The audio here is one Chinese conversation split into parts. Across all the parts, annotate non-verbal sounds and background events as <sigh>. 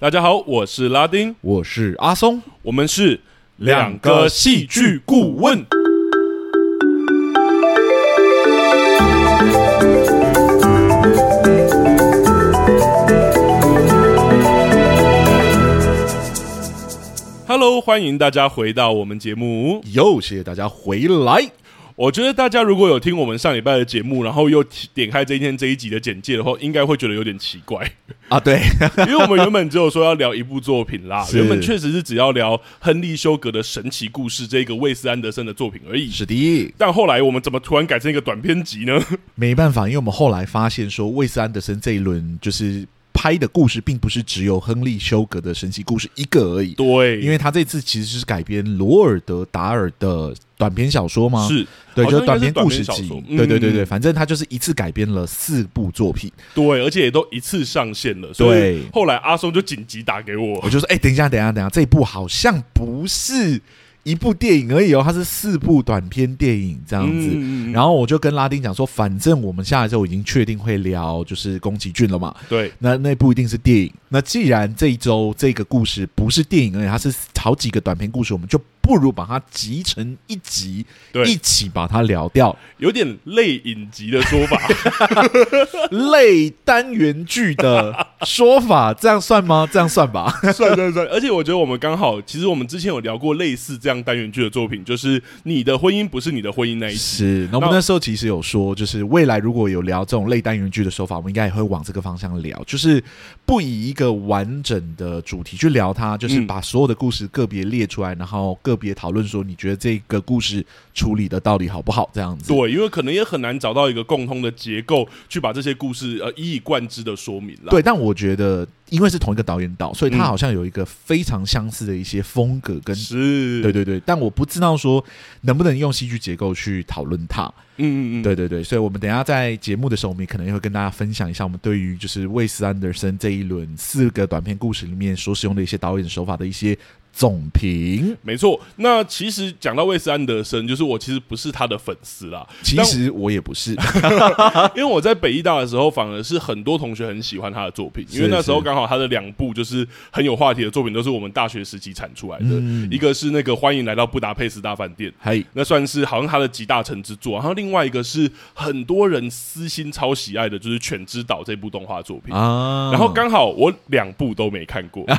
大家好，我是拉丁，我是阿松，我们是两个戏剧顾问。Hello，欢迎大家回到我们节目，又谢谢大家回来。我觉得大家如果有听我们上礼拜的节目，然后又点开这一天这一集的简介的话，应该会觉得有点奇怪啊。对，<laughs> 因为我们原本只有说要聊一部作品啦，原本确实是只要聊亨利·休格的神奇故事这个魏斯·安德森的作品而已。是的，但后来我们怎么突然改成一个短篇集呢？没办法，因为我们后来发现说，魏斯·安德森这一轮就是。拍的故事并不是只有亨利·休格的神奇故事一个而已。对，因为他这次其实是改编罗尔德·达尔的短篇小说吗？是，对，就是短篇故事集。嗯、对对对对，反正他就是一次改编了四部作品。对，而且也都一次上线了。所以后来阿松就紧急打给我，我就说：“哎、欸，等一下，等一下，等一下，这一部好像不是。”一部电影而已哦，它是四部短片电影这样子。嗯、然后我就跟拉丁讲说，反正我们下来之后已经确定会聊就是宫崎骏了嘛。对，那那部一定是电影。那既然这一周这个故事不是电影而已，它是好几个短片故事，我们就。不如把它集成一集，对，一起把它聊掉，有点类影集的说法，<laughs> <laughs> 类单元剧的说法，这样算吗？这样算吧，算算算。而且我觉得我们刚好，其实我们之前有聊过类似这样单元剧的作品，就是你的婚姻不是你的婚姻那一集。是，那我们那时候其实有说，就是未来如果有聊这种类单元剧的说法，我们应该也会往这个方向聊，就是不以一个完整的主题去聊它，就是把所有的故事个别列出来，然后个。别讨论说，你觉得这个故事处理的到底好不好？这样子，对，因为可能也很难找到一个共通的结构，去把这些故事呃一以贯之的说明了。对，但我觉得。因为是同一个导演导，所以他好像有一个非常相似的一些风格跟是，对对对。但我不知道说能不能用戏剧结构去讨论它。嗯嗯嗯，对对对。所以我们等一下在节目的时候，我们也可能也会跟大家分享一下我们对于就是魏斯安德森这一轮四个短片故事里面所使用的一些导演手法的一些总评。没错。那其实讲到魏斯安德森，就是我其实不是他的粉丝啦。其实我也不是，<laughs> 因为我在北艺大的时候，反而是很多同学很喜欢他的作品，因为那时候刚好。他的两部就是很有话题的作品，都是我们大学时期产出来的。嗯、一个是那个《欢迎来到布达佩斯大饭店》，嘿，那算是好像他的集大成之作。然后另外一个是很多人私心超喜爱的，就是《犬之岛》这部动画作品。啊、然后刚好我两部都没看过。<laughs>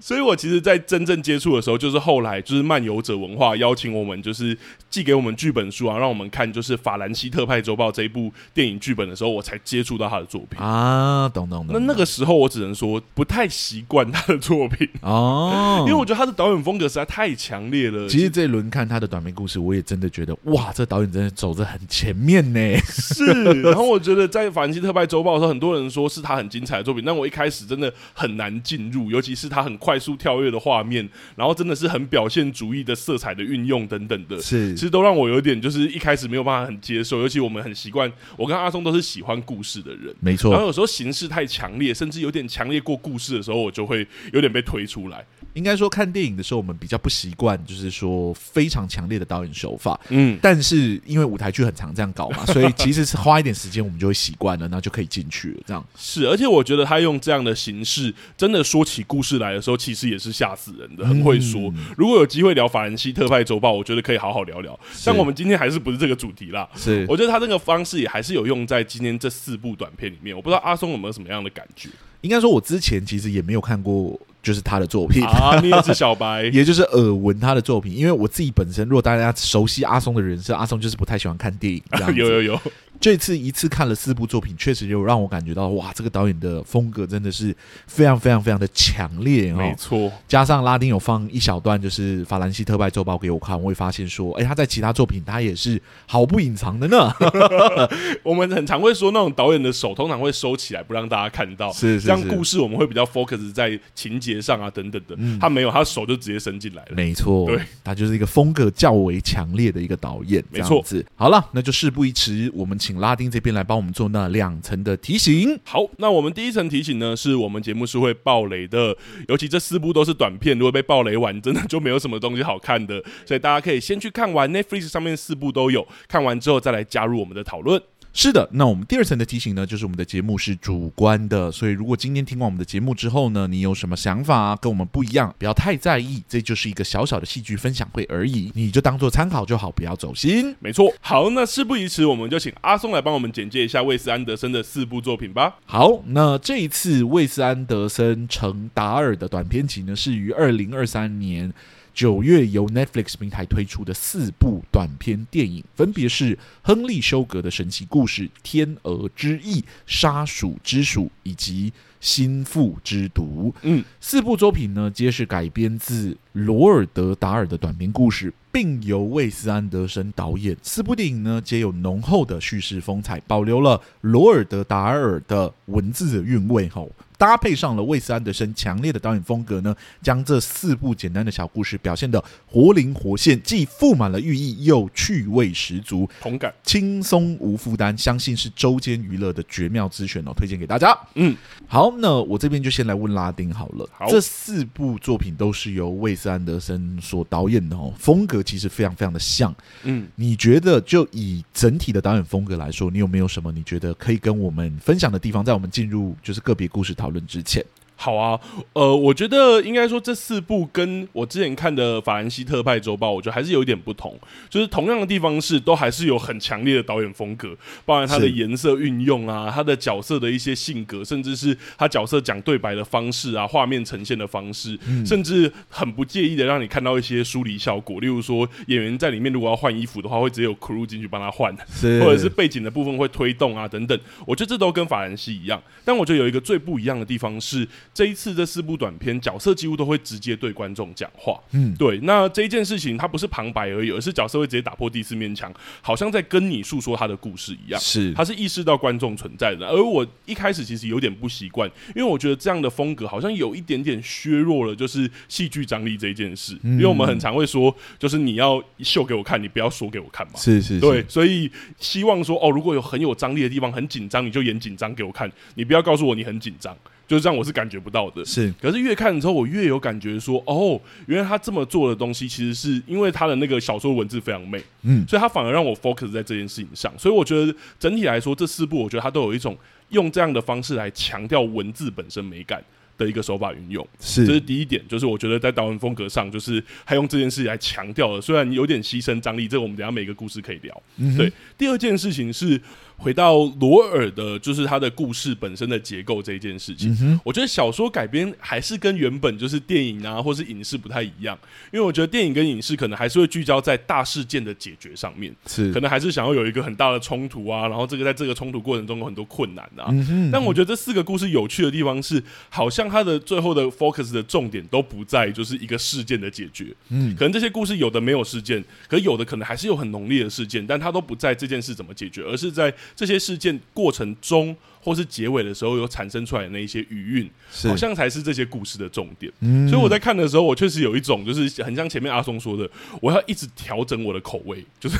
所以，我其实，在真正接触的时候，就是后来，就是漫游者文化邀请我们，就是寄给我们剧本书啊，让我们看，就是《法兰西特派周报》这一部电影剧本的时候，我才接触到他的作品啊，懂懂懂。那那个时候，我只能说不太习惯他的作品哦，<laughs> 因为我觉得他的导演风格实在太强烈了。其实这一轮看他的短篇故事，我也真的觉得，哇，这导演真的走得很前面呢。是，然后我觉得在《法兰西特派周报》的时候，很多人说是他很精彩的作品，但我一开始真的很难进入，尤其是他很。快速跳跃的画面，然后真的是很表现主义的色彩的运用等等的，是其实都让我有点就是一开始没有办法很接受，尤其我们很习惯，我跟阿松都是喜欢故事的人，没错。然后有时候形式太强烈，甚至有点强烈过故事的时候，我就会有点被推出来。应该说看电影的时候，我们比较不习惯，就是说非常强烈的导演手法。嗯，但是因为舞台剧很常这样搞嘛，<laughs> 所以其实是花一点时间，我们就会习惯了，然后就可以进去了。这样是，而且我觉得他用这样的形式，真的说起故事来的时候，其实也是吓死人的，很会说。嗯、如果有机会聊法兰西特派周报，我觉得可以好好聊聊。但我们今天还是不是这个主题啦？是，我觉得他这个方式也还是有用在今天这四部短片里面。我不知道阿松有没有什么样的感觉？应该说，我之前其实也没有看过。就是他的作品啊，你也是小白，<laughs> 也就是耳闻他的作品。因为我自己本身，如果大家熟悉阿松的人设，阿松就是不太喜欢看电影这样子。有 <laughs> 有有。这次一次看了四部作品，确实就让我感觉到，哇，这个导演的风格真的是非常非常非常的强烈哦。没错，加上拉丁有放一小段，就是《法兰西特派周报》给我看，我会发现说，哎，他在其他作品他也是毫不隐藏的呢。<laughs> <laughs> 我们很常会说，那种导演的手通常会收起来，不让大家看到。是是是，这样故事我们会比较 focus 在情节上啊，等等的。嗯、他没有，他手就直接伸进来了。没错，对，他就是一个风格较为强烈的一个导演。没错，好了，那就事不宜迟，我们请拉丁这边来。帮我们做那两层的提醒。好，那我们第一层提醒呢，是我们节目是会爆雷的，尤其这四部都是短片，如果被爆雷完，真的就没有什么东西好看的。所以大家可以先去看完 Netflix 上面四部都有，看完之后再来加入我们的讨论。是的，那我们第二层的提醒呢，就是我们的节目是主观的，所以如果今天听完我们的节目之后呢，你有什么想法啊，跟我们不一样，不要太在意，这就是一个小小的戏剧分享会而已，你就当做参考就好，不要走心。没错，好，那事不宜迟，我们就请阿松来帮我们简介一下魏斯安德森的四部作品吧。好，那这一次魏斯安德森成达尔的短篇集呢，是于二零二三年。九月由 Netflix 平台推出的四部短片电影，分别是亨利·休格的神奇故事《天鹅之翼》、《杀鼠之鼠》以及《心腹之毒》。嗯，四部作品呢，皆是改编自罗尔德·达尔的短篇故事，并由魏斯安德森导演。四部电影呢，皆有浓厚的叙事风采，保留了罗尔德·达尔的文字的韵味。吼。搭配上了魏斯安德森强烈的导演风格呢，将这四部简单的小故事表现得活灵活现，既富满了寓意，又趣味十足，同感，轻松无负担，相信是周间娱乐的绝妙之选哦，推荐给大家。嗯，好，那我这边就先来问拉丁好了。好，这四部作品都是由魏斯安德森所导演的哦，风格其实非常非常的像。嗯，你觉得就以整体的导演风格来说，你有没有什么你觉得可以跟我们分享的地方？在我们进入就是个别故事讨论之前。好啊，呃，我觉得应该说这四部跟我之前看的《法兰西特派周报》，我觉得还是有一点不同。就是同样的地方是，都还是有很强烈的导演风格，包含他的颜色运用啊，他的角色的一些性格，甚至是他角色讲对白的方式啊，画面呈现的方式，嗯、甚至很不介意的让你看到一些疏离效果。例如说，演员在里面如果要换衣服的话，会直接有 crew 进去帮他换，或者是背景的部分会推动啊等等。我觉得这都跟法兰西一样，但我觉得有一个最不一样的地方是。这一次这四部短片，角色几乎都会直接对观众讲话。嗯，对。那这一件事情，它不是旁白而已，而是角色会直接打破第四面墙，好像在跟你诉说他的故事一样。是，他是意识到观众存在的。而我一开始其实有点不习惯，因为我觉得这样的风格好像有一点点削弱了，就是戏剧张力这一件事。嗯，因为我们很常会说，就是你要秀给我看，你不要说给我看嘛。是是是。对，所以希望说，哦，如果有很有张力的地方，很紧张，你就演紧张给我看，你不要告诉我你很紧张。就是这样，我是感觉不到的。是，可是越看的时候，我越有感觉说，哦，原来他这么做的东西，其实是因为他的那个小说文字非常美，嗯，所以他反而让我 focus 在这件事情上。所以我觉得整体来说，这四部我觉得他都有一种用这样的方式来强调文字本身美感的一个手法运用。是，这是第一点，就是我觉得在导演风格上，就是他用这件事情来强调了，虽然有点牺牲张力，这个我们等下每个故事可以聊。嗯，对。第二件事情是。回到罗尔的，就是他的故事本身的结构这一件事情，嗯、我觉得小说改编还是跟原本就是电影啊，或是影视不太一样，因为我觉得电影跟影视可能还是会聚焦在大事件的解决上面，是。可能还是想要有一个很大的冲突啊，然后这个在这个冲突过程中有很多困难啊。嗯、但我觉得这四个故事有趣的地方是，好像它的最后的 focus 的重点都不在就是一个事件的解决，嗯，可能这些故事有的没有事件，可有的可能还是有很浓烈的事件，但它都不在这件事怎么解决，而是在这些事件过程中，或是结尾的时候，有产生出来的那一些余韵，好像才是这些故事的重点。嗯、所以我在看的时候，我确实有一种，就是很像前面阿松说的，我要一直调整我的口味，就是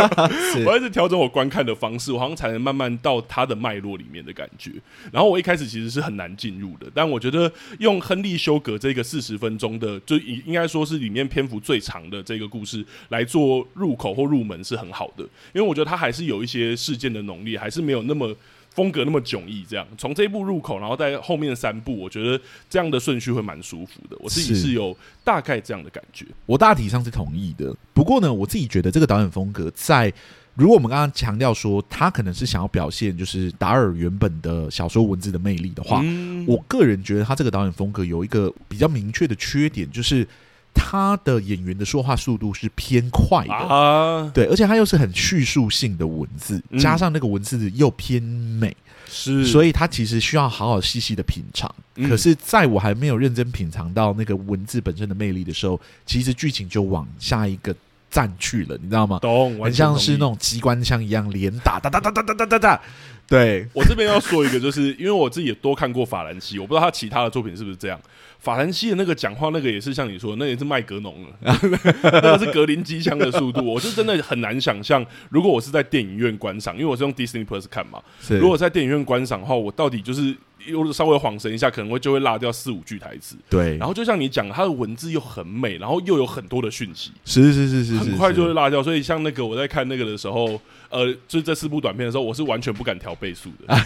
<laughs> 我要一直调整我观看的方式，我好像才能慢慢到它的脉络里面的感觉。然后我一开始其实是很难进入的，但我觉得用亨利休格这个四十分钟的，就应应该说是里面篇幅最长的这个故事来做入口或入门是很好的，因为我觉得它还是有一些事件的浓烈，还是没有那么。风格那么迥异，这样从这一部入口，然后在后面三部，我觉得这样的顺序会蛮舒服的。我自己是有大概这样的感觉，我大体上是同意的。不过呢，我自己觉得这个导演风格在，如果我们刚刚强调说他可能是想要表现就是达尔原本的小说文字的魅力的话，嗯、我个人觉得他这个导演风格有一个比较明确的缺点，就是。他的演员的说话速度是偏快的，啊、对，而且他又是很叙述性的文字，嗯、加上那个文字又偏美，是，所以他其实需要好好细细的品尝。嗯、可是，在我还没有认真品尝到那个文字本身的魅力的时候，其实剧情就往下一个站去了，你知道吗？懂，很像是那种机关枪一样连打，打打打打打打打打。对，我这边要说一个，就是因为我自己也多看过法兰西，我不知道他其他的作品是不是这样。法兰西的那个讲话，那个也是像你说，那也是麦格农了，<laughs> 那个是格林机枪的速度，我是真的很难想象，如果我是在电影院观赏，因为我是用 Disney Plus 看嘛，如果在电影院观赏的话，我到底就是又稍微恍神一下，可能会就会落掉四五句台词。对，然后就像你讲，它的文字又很美，然后又有很多的讯息，是是是是，很快就会落掉。所以像那个我在看那个的时候，呃，就这四部短片的时候，我是完全不敢调倍速的。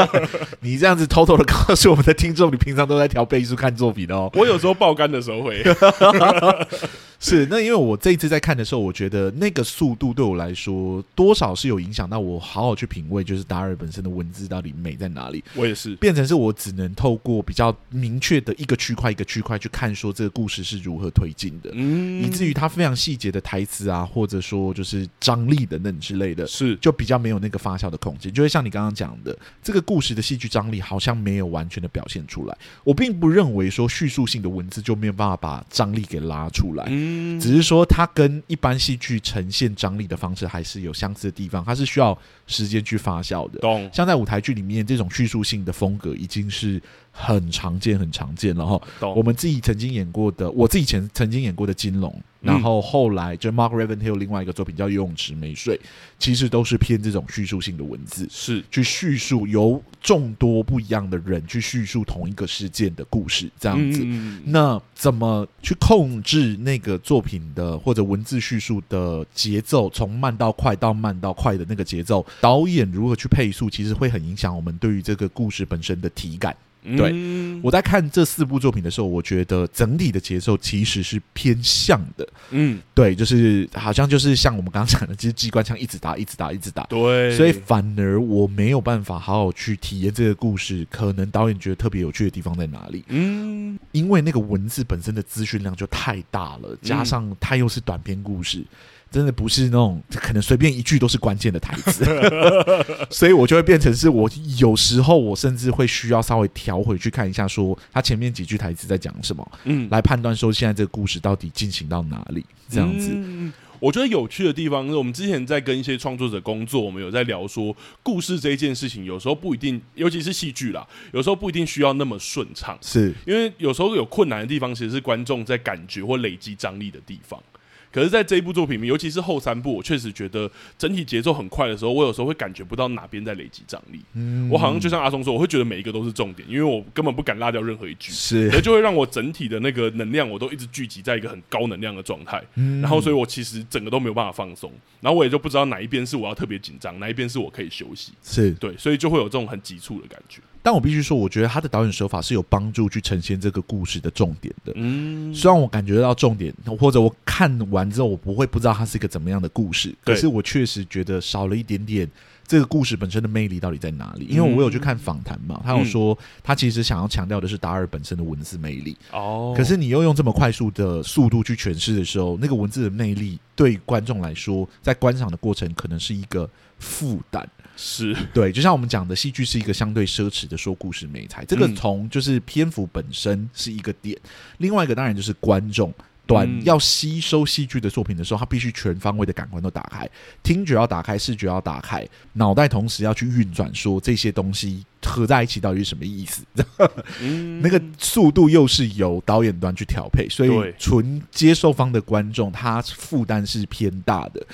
<laughs> 你这样子偷偷的告诉我们的听众，你平常都在调倍速看作品哦。<laughs> 我有时候爆肝的时候会。<laughs> 是，那因为我这一次在看的时候，我觉得那个速度对我来说多少是有影响到我好好去品味，就是达尔本身的文字到底美在哪里。我也是，变成是我只能透过比较明确的一个区块一个区块去看，说这个故事是如何推进的，嗯，以至于它非常细节的台词啊，或者说就是张力等等之类的，是就比较没有那个发酵的空间，就会像你刚刚讲的，这个故事的戏剧张力好像没有完全的表现出来。我并不认为说叙述性的文字就没有办法把张力给拉出来。嗯，只是说它跟一般戏剧呈现张力的方式还是有相似的地方，它是需要时间去发酵的。懂。像在舞台剧里面，这种叙述性的风格已经是很常见、很常见了哈。我们自己曾经演过的，我自己前曾经演过的《金龙》。然后后来就 Mark Ravenhill 另外一个作品叫《游泳池没睡》，其实都是偏这种叙述性的文字，是去叙述由众多不一样的人去叙述同一个事件的故事，这样子。嗯、那怎么去控制那个作品的或者文字叙述的节奏，从慢到快到慢到快的那个节奏，导演如何去配速，其实会很影响我们对于这个故事本身的体感。对，我在看这四部作品的时候，我觉得整体的节奏其实是偏向的。嗯，对，就是好像就是像我们刚刚讲的，其实机关枪一直打，一直打，一直打。对，所以反而我没有办法好好去体验这个故事。可能导演觉得特别有趣的地方在哪里？嗯，因为那个文字本身的资讯量就太大了，加上它又是短篇故事。真的不是那种可能随便一句都是关键的台词，<laughs> 所以我就会变成是我有时候我甚至会需要稍微调回去看一下，说他前面几句台词在讲什么，嗯，来判断说现在这个故事到底进行到哪里这样子。嗯，我觉得有趣的地方是我们之前在跟一些创作者工作，我们有在聊说故事这一件事情，有时候不一定，尤其是戏剧啦，有时候不一定需要那么顺畅，是。因为有时候有困难的地方，其实是观众在感觉或累积张力的地方。可是，在这一部作品里面，尤其是后三部，我确实觉得整体节奏很快的时候，我有时候会感觉不到哪边在累积张力。嗯，我好像就像阿松说，我会觉得每一个都是重点，因为我根本不敢落掉任何一句，是，而就会让我整体的那个能量，我都一直聚集在一个很高能量的状态。嗯，然后，所以我其实整个都没有办法放松，然后我也就不知道哪一边是我要特别紧张，哪一边是我可以休息。是对，所以就会有这种很急促的感觉。但我必须说，我觉得他的导演手法是有帮助去呈现这个故事的重点的。嗯，虽然我感觉到重点，或者我看完之后，我不会不知道它是一个怎么样的故事，可是我确实觉得少了一点点这个故事本身的魅力到底在哪里？因为我有去看访谈嘛，他有说他其实想要强调的是达尔本身的文字魅力。哦，可是你又用这么快速的速度去诠释的时候，那个文字的魅力对观众来说，在观赏的过程可能是一个负担。是对，就像我们讲的，戏剧是一个相对奢侈的说故事美材。这个从就是篇幅本身是一个点，嗯、另外一个当然就是观众端要吸收戏剧的作品的时候，他必须全方位的感官都打开，听觉要打开，视觉要打开，脑袋同时要去运转，说这些东西合在一起到底是什么意思？<laughs> 嗯、那个速度又是由导演端去调配，所以纯接受方的观众他负担是偏大的。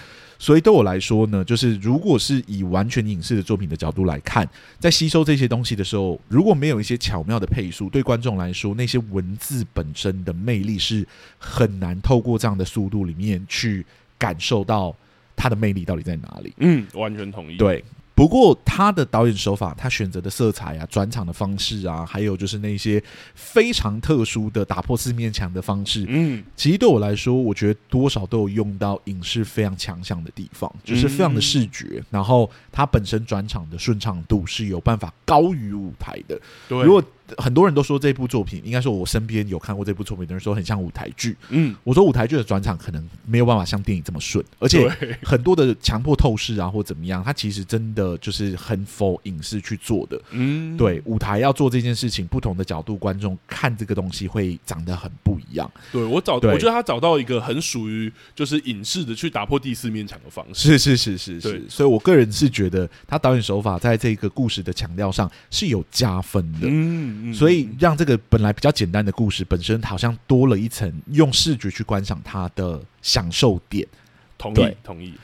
所以对我来说呢，就是如果是以完全影视的作品的角度来看，在吸收这些东西的时候，如果没有一些巧妙的配速，对观众来说，那些文字本身的魅力是很难透过这样的速度里面去感受到它的魅力到底在哪里。嗯，完全同意。对。不过他的导演手法，他选择的色彩啊、转场的方式啊，还有就是那些非常特殊的打破四面墙的方式，嗯，其实对我来说，我觉得多少都有用到影视非常强项的地方，就是非常的视觉，然后它本身转场的顺畅度是有办法高于舞台的。对，如果很多人都说这部作品，应该说我身边有看过这部作品的人说很像舞台剧。嗯，我说舞台剧的转场可能没有办法像电影这么顺，而且很多的强迫透视啊或怎么样，它其实真的就是很 for 影视去做的。嗯，对，舞台要做这件事情，不同的角度观众看这个东西会长得很不一样。对，我找，我觉得他找到一个很属于就是影视的去打破第四面墙的方式。是是是是是，所以我个人是觉得他导演手法在这个故事的强调上是有加分的。嗯。所以让这个本来比较简单的故事本身好像多了一层用视觉去观赏它的享受点。同意，同意。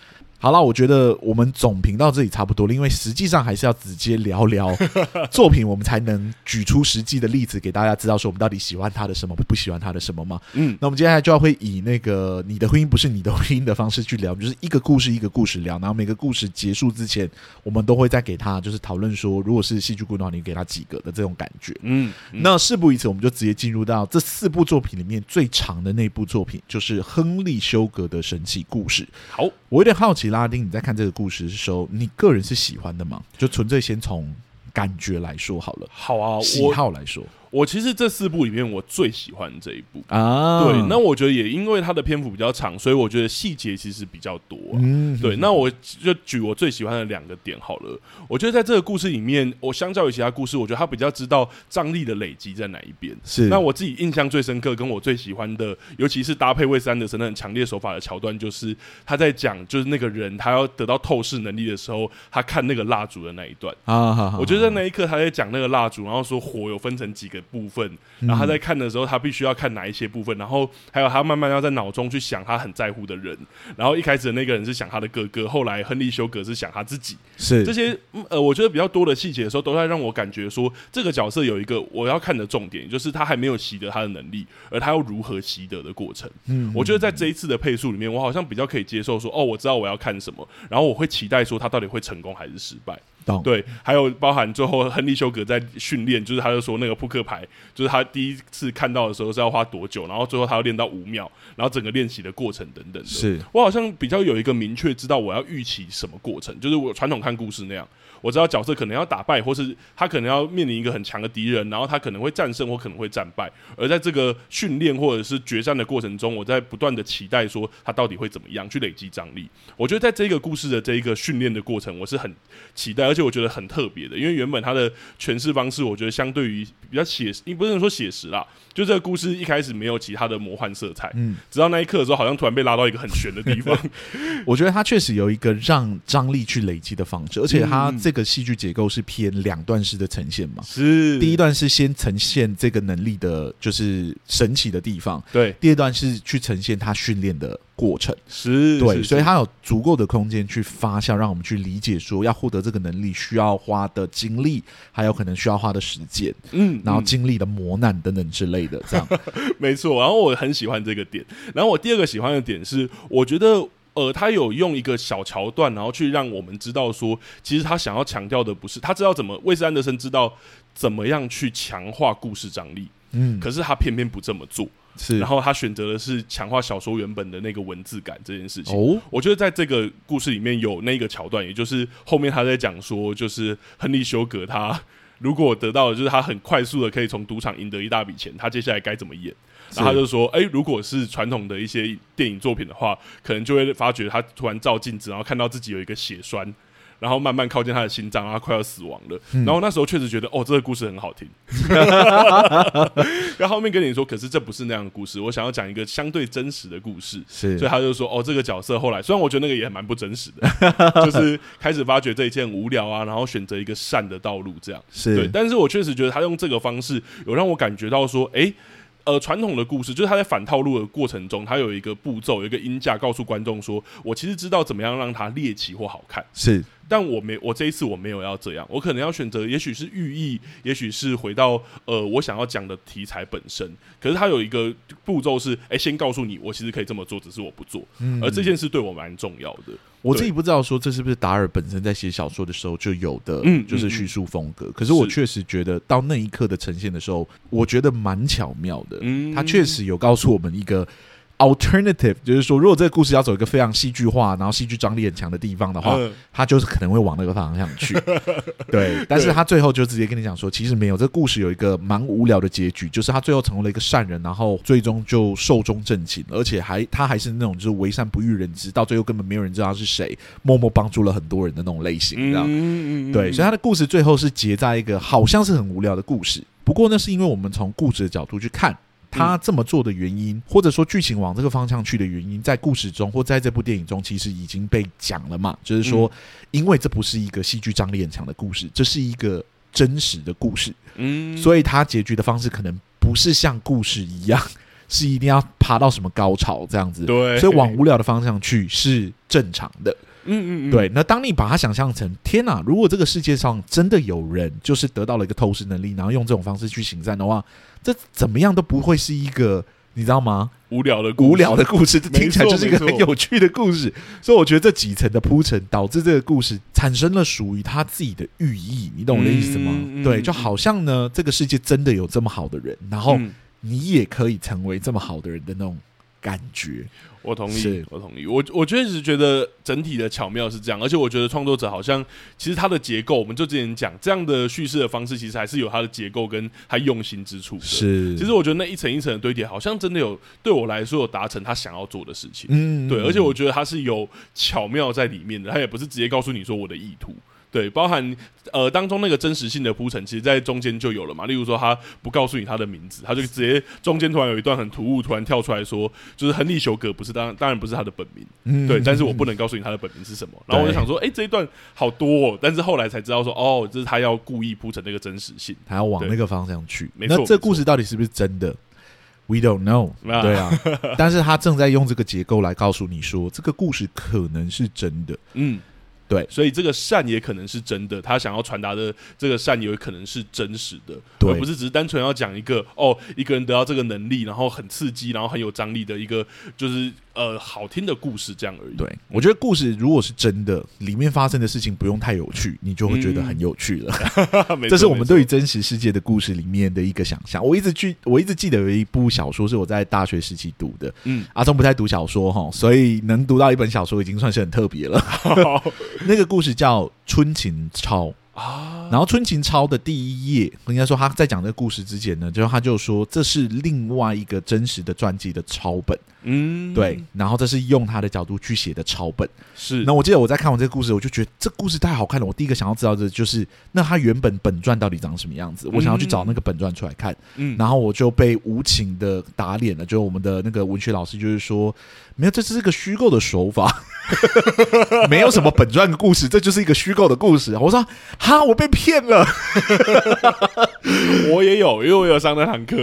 好了，我觉得我们总评到这里差不多了，因为实际上还是要直接聊聊 <laughs> 作品，我们才能举出实际的例子给大家知道，说我们到底喜欢他的什么，不喜欢他的什么嘛。嗯，那我们接下来就要会以那个你的婚姻不是你的婚姻的方式去聊，就是一个故事一个故事聊，然后每个故事结束之前，我们都会再给他就是讨论说，如果是戏剧顾问的话，你给他几个的这种感觉。嗯，嗯，那事不宜迟，我们就直接进入到这四部作品里面最长的那部作品，就是亨利休格的神奇故事。好，我有点好奇。拉丁，你在看这个故事的时候，你个人是喜欢的吗？就纯粹先从感觉来说好了。好啊，喜好来说。我其实这四部里面，我最喜欢这一部啊。对，那我觉得也因为它的篇幅比较长，所以我觉得细节其实比较多啊。嗯，对。那我就举我最喜欢的两个点好了。我觉得在这个故事里面，我相较于其他故事，我觉得他比较知道张力的累积在哪一边。是。那我自己印象最深刻，跟我最喜欢的，尤其是搭配魏斯安德森的很强烈手法的桥段，就是他在讲，就是那个人他要得到透视能力的时候，他看那个蜡烛的那一段啊。我觉得在那一刻他在讲那个蜡烛，然后说火有分成几个部分。然后他在看的时候，他必须要看哪一些部分，然后还有他慢慢要在脑中去想他很在乎的人。然后一开始的那个人是想他的哥哥，后来亨利休格是想他自己。是这些呃，我觉得比较多的细节的时候，都在让我感觉说，这个角色有一个我要看的重点，就是他还没有习得他的能力，而他要如何习得的过程。嗯，我觉得在这一次的配速里面，我好像比较可以接受说，哦，我知道我要看什么，然后我会期待说他到底会成功还是失败。对，还有包含最后亨利休格在训练，就是他就说那个扑克牌，就是他第一次看到的时候是要花多久，然后最后他要练到五秒，然后整个练习的过程等等的。是我好像比较有一个明确知道我要预期什么过程，就是我传统看故事那样。我知道角色可能要打败，或是他可能要面临一个很强的敌人，然后他可能会战胜或可能会战败。而在这个训练或者是决战的过程中，我在不断的期待说他到底会怎么样去累积张力。我觉得在这个故事的这一个训练的过程，我是很期待，而且我觉得很特别的，因为原本他的诠释方式，我觉得相对于比较写实，你不能说写实啦，就这个故事一开始没有其他的魔幻色彩，嗯，直到那一刻的时候，好像突然被拉到一个很悬的地方。<laughs> 我觉得他确实有一个让张力去累积的方式，而且他。这个戏剧结构是偏两段式的呈现嘛？是。第一段是先呈现这个能力的，就是神奇的地方。对。第二段是去呈现他训练的过程。是。对，所以他有足够的空间去发酵，让我们去理解说，要获得这个能力需要花的精力，还有可能需要花的时间。嗯。然后经历的磨难等等之类的，这样。<laughs> 没错。然后我很喜欢这个点。然后我第二个喜欢的点是，我觉得。呃，他有用一个小桥段，然后去让我们知道说，其实他想要强调的不是他知道怎么，魏斯安德森知道怎么样去强化故事张力，嗯，可是他偏偏不这么做，是，然后他选择的是强化小说原本的那个文字感这件事情。哦，我觉得在这个故事里面有那个桥段，也就是后面他在讲说，就是亨利休格他如果得到的就是他很快速的可以从赌场赢得一大笔钱，他接下来该怎么演？然后他就说：“哎、欸，如果是传统的一些电影作品的话，可能就会发觉他突然照镜子，然后看到自己有一个血栓，然后慢慢靠近他的心脏，然后他快要死亡了。嗯、然后那时候确实觉得，哦，这个故事很好听。<laughs> <laughs> 然后后面跟你说，可是这不是那样的故事，我想要讲一个相对真实的故事。是，所以他就说，哦，这个角色后来，虽然我觉得那个也蛮不真实的，<laughs> 就是开始发觉这一切很无聊啊，然后选择一个善的道路，这样是对。但是我确实觉得他用这个方式，有让我感觉到说，哎、欸。”呃，传统的故事就是他在反套路的过程中，他有一个步骤，有一个音架，告诉观众说：“我其实知道怎么样让它猎奇或好看。”是。但我没，我这一次我没有要这样，我可能要选择，也许是寓意，也许是回到呃我想要讲的题材本身。可是他有一个步骤是，哎、欸，先告诉你，我其实可以这么做，只是我不做。嗯，而这件事对我蛮重要的。我自己不知道说这是不是达尔本身在写小说的时候就有的，嗯，就是叙述风格。可是我确实觉得到那一刻的呈现的时候，我觉得蛮巧妙的。嗯，他确实有告诉我们一个。Alternative 就是说，如果这个故事要走一个非常戏剧化，然后戏剧张力很强的地方的话，嗯、他就是可能会往那个方向去。<laughs> 对，但是他最后就直接跟你讲说，其实没有，这个故事有一个蛮无聊的结局，就是他最后成为了一个善人，然后最终就寿终正寝，而且还他还是那种就是为善不欲人知，到最后根本没有人知道他是谁，默默帮助了很多人的那种类型，你知道？嗯、对，所以他的故事最后是结在一个好像是很无聊的故事，不过那是因为我们从故事的角度去看。他这么做的原因，或者说剧情往这个方向去的原因，在故事中或在这部电影中，其实已经被讲了嘛。就是说，因为这不是一个戏剧张力很强的故事，这是一个真实的故事，嗯，所以他结局的方式可能不是像故事一样，<laughs> 是一定要爬到什么高潮这样子。对，所以往无聊的方向去是正常的。嗯嗯嗯，对。那当你把它想象成天哪，如果这个世界上真的有人就是得到了一个透视能力，然后用这种方式去行善的话，这怎么样都不会是一个。你知道吗？无聊的无聊的故事，这听起来就是一个很有趣的故事。所以我觉得这几层的铺陈，导致这个故事产生了属于他自己的寓意。你懂我的意思吗？嗯、对，就好像呢，这个世界真的有这么好的人，然后你也可以成为这么好的人的那种感觉。我同意，我同意。我我确实觉得整体的巧妙是这样，而且我觉得创作者好像其实他的结构，我们就之前讲这样的叙事的方式，其实还是有他的结构跟他用心之处的。是，其实我觉得那一层一层的堆叠，好像真的有对我来说有达成他想要做的事情。嗯，对，而且我觉得他是有巧妙在里面的，他也不是直接告诉你说我的意图。对，包含呃当中那个真实性的铺陈，其实在中间就有了嘛。例如说，他不告诉你他的名字，他就直接中间突然有一段很突兀，突然跳出来说，就是亨利·休格不是当当然不是他的本名，嗯、对，但是我不 <laughs> 能告诉你他的本名是什么。然后我就想说，哎、欸，这一段好多，哦，但是后来才知道说，哦，这是他要故意铺成那个真实性，他要往那个方向去。没错，那这故事到底是不是真的？We don't know。<laughs> 对啊，但是他正在用这个结构来告诉你说，这个故事可能是真的。嗯。对，所以这个善也可能是真的，他想要传达的这个善也有可能是真实的，对，而不是只是单纯要讲一个哦，一个人得到这个能力，然后很刺激，然后很有张力的一个，就是。呃，好听的故事这样而已。对，我觉得故事如果是真的，里面发生的事情不用太有趣，你就会觉得很有趣了。<laughs> 嗯、这是我们对于真实世界的故事里面的一个想象。我一直记，我一直记得有一部小说是我在大学时期读的。嗯，阿忠不太读小说哈，所以能读到一本小说已经算是很特别了。<laughs> <laughs> 那个故事叫《春情抄》。啊，然后《春琴抄》的第一页，应该说他在讲这个故事之前呢，就他就说这是另外一个真实的传记的抄本，嗯，对，然后这是用他的角度去写的抄本，是。那我记得我在看完这个故事，我就觉得这故事太好看了。我第一个想要知道的就是，那他原本本传到底长什么样子？我想要去找那个本传出来看，嗯，然后我就被无情的打脸了。就我们的那个文学老师就是说，没有，这是一个虚构的手法。<laughs> 没有什么本传的故事，这就是一个虚构的故事。我说哈，我被骗了。<laughs> 我也有，因为我有上那堂课，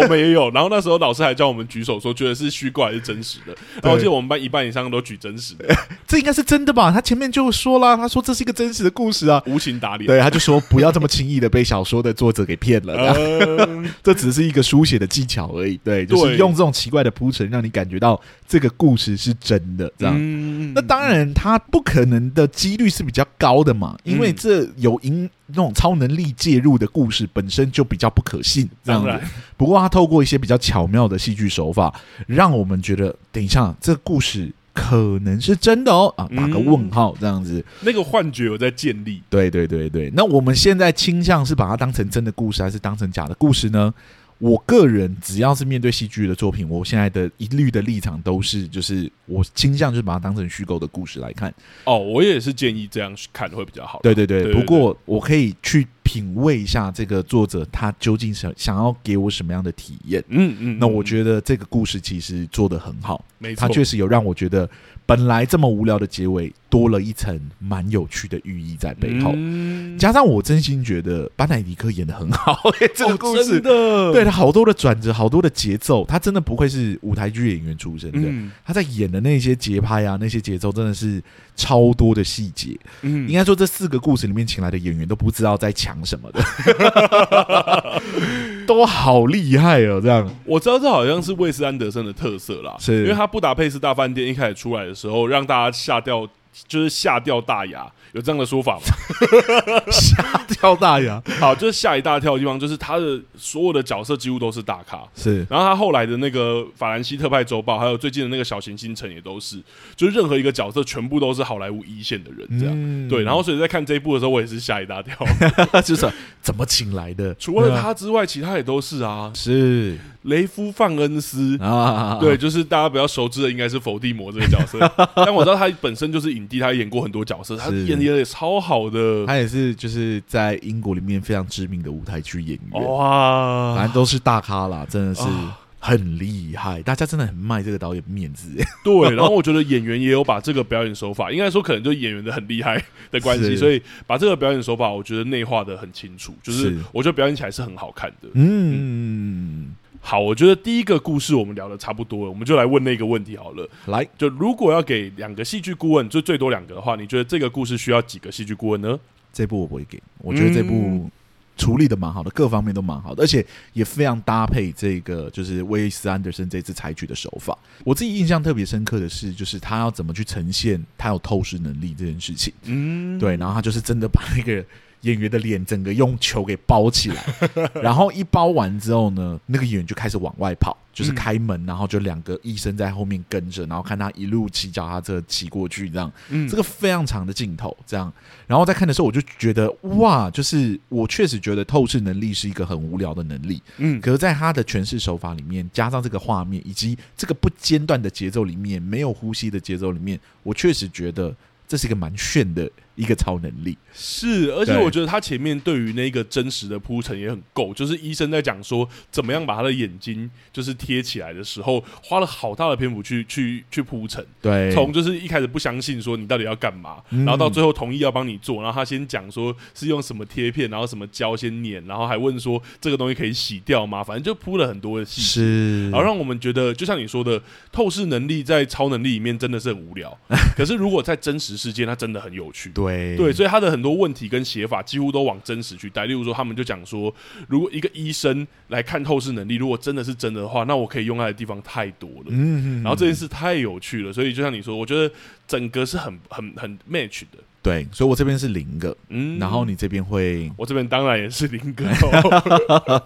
我们也有。然后那时候老师还叫我们举手说，觉得是虚构还是真实的。然后我记得我们班一半以上都举真实的，这应该是真的吧？他前面就说了，他说这是一个真实的故事啊，无情打脸。对，他就说不要这么轻易的被小说的作者给骗了，嗯、<laughs> 这只是一个书写的技巧而已。对，就是用这种奇怪的铺陈，让你感觉到这个故事是真的，这样。嗯那当然，他不可能的几率是比较高的嘛，因为这有因那种超能力介入的故事本身就比较不可信，这样子。不过他透过一些比较巧妙的戏剧手法，让我们觉得，等一下，这个故事可能是真的哦啊，打个问号，这样子，那个幻觉有在建立。对对对对，那我们现在倾向是把它当成真的故事，还是当成假的故事呢？我个人只要是面对戏剧的作品，我现在的一律的立场都是，就是我倾向就是把它当成虚构的故事来看。哦，我也是建议这样看会比较好。对对对，对对对，不过我可以去品味一下这个作者他究竟想想要给我什么样的体验。嗯嗯，那我觉得这个故事其实做的很好，没错，他确实有让我觉得。本来这么无聊的结尾，多了一层蛮有趣的寓意在背后。嗯、加上我真心觉得班乃迪克演的很好，欸，<laughs> 这个故事，哦、对他好多的转折，好多的节奏，他真的不愧是舞台剧演员出身的。嗯、他在演的那些节拍啊，那些节奏真的是超多的细节。嗯，应该说这四个故事里面请来的演员都不知道在抢什么的。<laughs> 都好厉害哦！这样我知道这好像是魏斯安德森的特色啦，是因为他布达佩斯大饭店一开始出来的时候，让大家吓掉，就是吓掉大牙。有这样的说法吗？吓掉大牙，<laughs> 好，就是吓一大跳的地方，就是他的所有的角色几乎都是大咖，是。然后他后来的那个法兰西特派周报，还有最近的那个小行星城也都是，就是任何一个角色全部都是好莱坞一线的人，这样。嗯、对，然后所以在看这一部的时候，我也是吓一大跳，<laughs> 就是怎么请来的？除了他之外，其他也都是啊，是。雷夫范恩斯啊，对，就是大家比较熟知的应该是伏地魔这个角色，<laughs> 但我知道他本身就是影帝，他演过很多角色，他演的也超好的，他也是就是在英国里面非常知名的舞台剧演员，哇，反正都是大咖啦，真的是很厉害，大家真的很卖这个导演面子，对，然后我觉得演员也有把这个表演手法，应该说可能就演员的很厉害的关系，所以把这个表演手法我觉得内化的很清楚，就是我觉得表演起来是很好看的，嗯。好，我觉得第一个故事我们聊的差不多了，我们就来问那个问题好了。来，就如果要给两个戏剧顾问，就最多两个的话，你觉得这个故事需要几个戏剧顾问呢？这部我不会给，我觉得这部处理的蛮好的，各方面都蛮好的，而且也非常搭配这个就是威斯安德森这次采取的手法。我自己印象特别深刻的是，就是他要怎么去呈现他有透视能力这件事情。嗯，对，然后他就是真的把那个。演员的脸整个用球给包起来，<laughs> 然后一包完之后呢，那个演员就开始往外跑，就是开门，然后就两个医生在后面跟着，然后看他一路骑脚踏车骑过去，这样，嗯，这个非常长的镜头，这样，然后在看的时候，我就觉得哇，就是我确实觉得透视能力是一个很无聊的能力，嗯，可是在他的诠释手法里面，加上这个画面以及这个不间断的节奏里面，没有呼吸的节奏里面，我确实觉得这是一个蛮炫的。一个超能力是，而且我觉得他前面对于那个真实的铺陈也很够，就是医生在讲说怎么样把他的眼睛就是贴起来的时候，花了好大的篇幅去去去铺陈。对，从就是一开始不相信说你到底要干嘛，然后到最后同意要帮你做，然后他先讲说是用什么贴片，然后什么胶先粘，然后还问说这个东西可以洗掉吗？反正就铺了很多的细节，然后让我们觉得就像你说的，透视能力在超能力里面真的是很无聊，<laughs> 可是如果在真实世界，它真的很有趣。对。对，所以他的很多问题跟写法几乎都往真实去带。例如说，他们就讲说，如果一个医生来看透视能力，如果真的是真的的话，那我可以用他的地方太多了。嗯，然后这件事太有趣了，所以就像你说，我觉得整个是很很很 match 的。对，所以我这边是零个，嗯，然后你这边会，我这边当然也是零个。<laughs>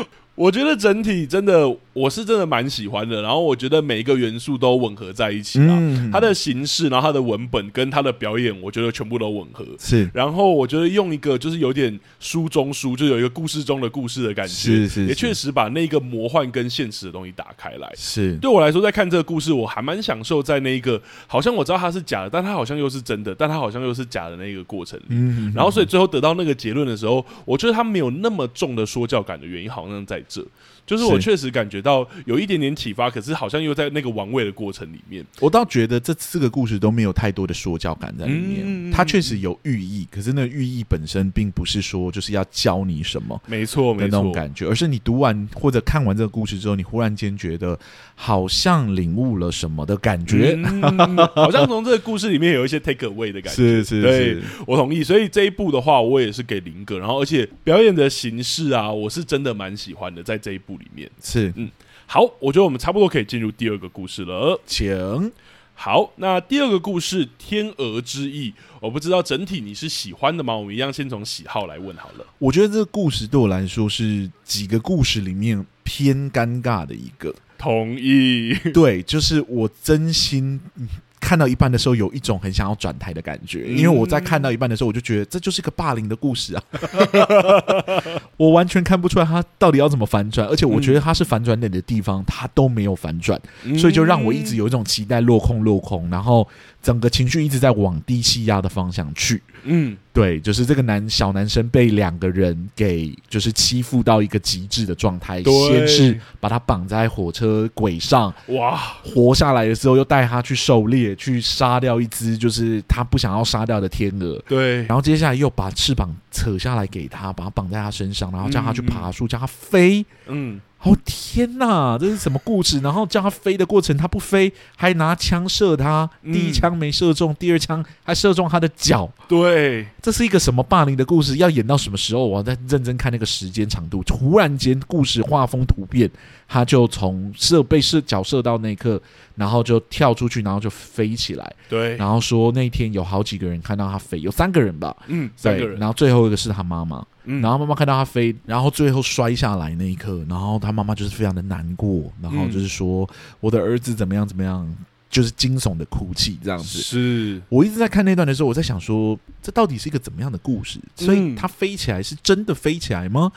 <laughs> 我觉得整体真的。我是真的蛮喜欢的，然后我觉得每一个元素都吻合在一起啊，嗯、它的形式，然后它的文本跟它的表演，我觉得全部都吻合。是，然后我觉得用一个就是有点书中书，就有一个故事中的故事的感觉，是是，是，也确实把那个魔幻跟现实的东西打开来。是，对我来说，在看这个故事，我还蛮享受在那一个好像我知道它是假的，但它好像又是真的，但它好像又是假的那个过程里。嗯，然后所以最后得到那个结论的时候，我觉得它没有那么重的说教感的原因，好像在这。就是我确实感觉到有一点点启发，可是好像又在那个玩味的过程里面。我倒觉得这四个故事都没有太多的说教感在里面，嗯、它确实有寓意，可是那个寓意本身并不是说就是要教你什么，没错，没错，那种感觉，而是你读完或者看完这个故事之后，你忽然间觉得好像领悟了什么的感觉，嗯、<laughs> 好像从这个故事里面有一些 take away 的感觉。是是是，对，我同意。所以这一部的话，我也是给零个。然后，而且表演的形式啊，我是真的蛮喜欢的，在这一部里面是。嗯，好，我觉得我们差不多可以进入第二个故事了，请。好，那第二个故事《天鹅之翼》，我不知道整体你是喜欢的吗？我们一样先从喜好来问好了。我觉得这个故事对我来说是几个故事里面偏尴尬的一个。同意。对，就是我真心。看到一半的时候，有一种很想要转台的感觉，因为我在看到一半的时候，我就觉得这就是一个霸凌的故事啊！我完全看不出来他到底要怎么反转，而且我觉得他是反转点的地方，他都没有反转，所以就让我一直有一种期待落空落空，然后整个情绪一直在往低气压的方向去。嗯。对，就是这个男小男生被两个人给就是欺负到一个极致的状态，先是把他绑在火车轨上，哇，活下来的时候又带他去狩猎，去杀掉一只就是他不想要杀掉的天鹅，对，然后接下来又把翅膀扯下来给他，把他绑在他身上，然后叫他去爬树，嗯、叫他飞，嗯。哦天哪，这是什么故事？然后叫他飞的过程，他不飞，还拿枪射他。第一枪没射中，嗯、第二枪还射中他的脚。对，这是一个什么霸凌的故事？要演到什么时候？我在认真看那个时间长度。突然间，故事画风突变，他就从射被射脚射到那一刻，然后就跳出去，然后就飞起来。对，然后说那天有好几个人看到他飞，有三个人吧？嗯，三个人。然后最后一个是他妈妈。嗯、然后妈妈看到他飞，然后最后摔下来那一刻，然后他妈妈就是非常的难过，然后就是说、嗯、我的儿子怎么样怎么样，就是惊悚的哭泣这样子。是我一直在看那段的时候，我在想说，这到底是一个怎么样的故事？所以他飞起来是真的飞起来吗？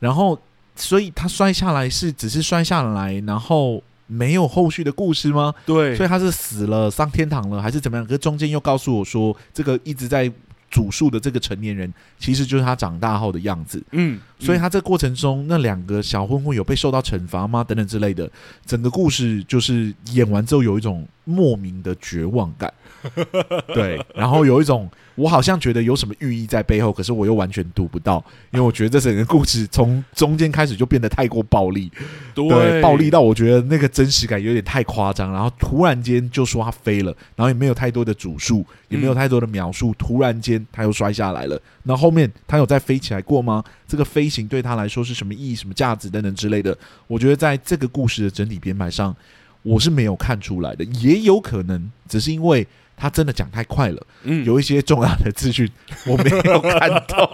然后，所以他摔下来是只是摔下来，然后没有后续的故事吗？对，所以他是死了上天堂了，还是怎么样？可是中间又告诉我说，这个一直在。主述的这个成年人，其实就是他长大后的样子。嗯，所以他这个过程中，那两个小混混有被受到惩罚吗？等等之类的，整个故事就是演完之后有一种莫名的绝望感。<laughs> 对，然后有一种我好像觉得有什么寓意在背后，可是我又完全读不到，因为我觉得这整个故事从中间开始就变得太过暴力，对，对，暴力到我觉得那个真实感有点太夸张，然后突然间就说他飞了，然后也没有太多的主述，也没有太多的描述，突然间他又摔下来了，那后面他有再飞起来过吗？这个飞行对他来说是什么意义、什么价值等等之类的？我觉得在这个故事的整体编排上，我是没有看出来的，也有可能只是因为。他真的讲太快了，嗯，有一些重要的资讯 <laughs> 我没有看到。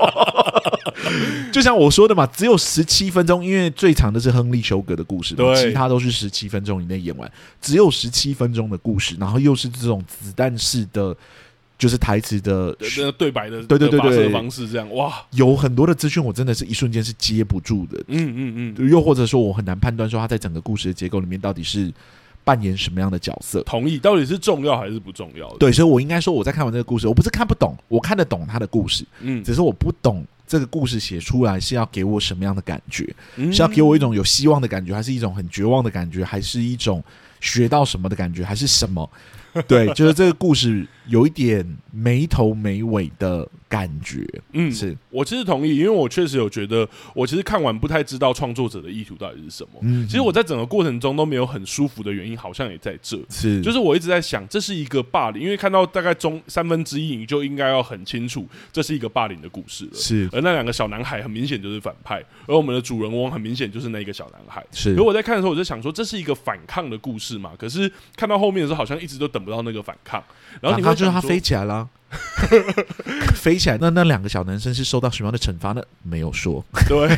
<laughs> 就像我说的嘛，只有十七分钟，因为最长的是亨利休格的故事，对，其他都是十七分钟以内演完，只有十七分钟的故事，然后又是这种子弹式的，就是台词的那个对白的，对对对对方式，这样哇，有很多的资讯，我真的是一瞬间是接不住的，嗯嗯嗯，又或者说我很难判断说他在整个故事的结构里面到底是。扮演什么样的角色？同意，到底是重要还是不重要？对，所以我应该说，我在看完这个故事，我不是看不懂，我看得懂他的故事，嗯，只是我不懂这个故事写出来是要给我什么样的感觉，嗯，是要给我一种有希望的感觉，还是一种很绝望的感觉，还是一种学到什么的感觉，还是什么？对，就是这个故事有一点没头没尾的感觉。嗯，是我其实同意，因为我确实有觉得，我其实看完不太知道创作者的意图到底是什么。嗯，其实我在整个过程中都没有很舒服的原因，好像也在这。是，就是我一直在想，这是一个霸凌，因为看到大概中三分之一，你就应该要很清楚，这是一个霸凌的故事了。是，而那两个小男孩很明显就是反派，而我们的主人翁很明显就是那一个小男孩。是，所以我在看的时候，我就想说，这是一个反抗的故事嘛？可是看到后面的时候，好像一直都等不到那个反抗，然后你看，就是他飞起来了。<laughs> 飞起来，那那两个小男生是受到什么样的惩罚呢？没有说。<laughs> 对，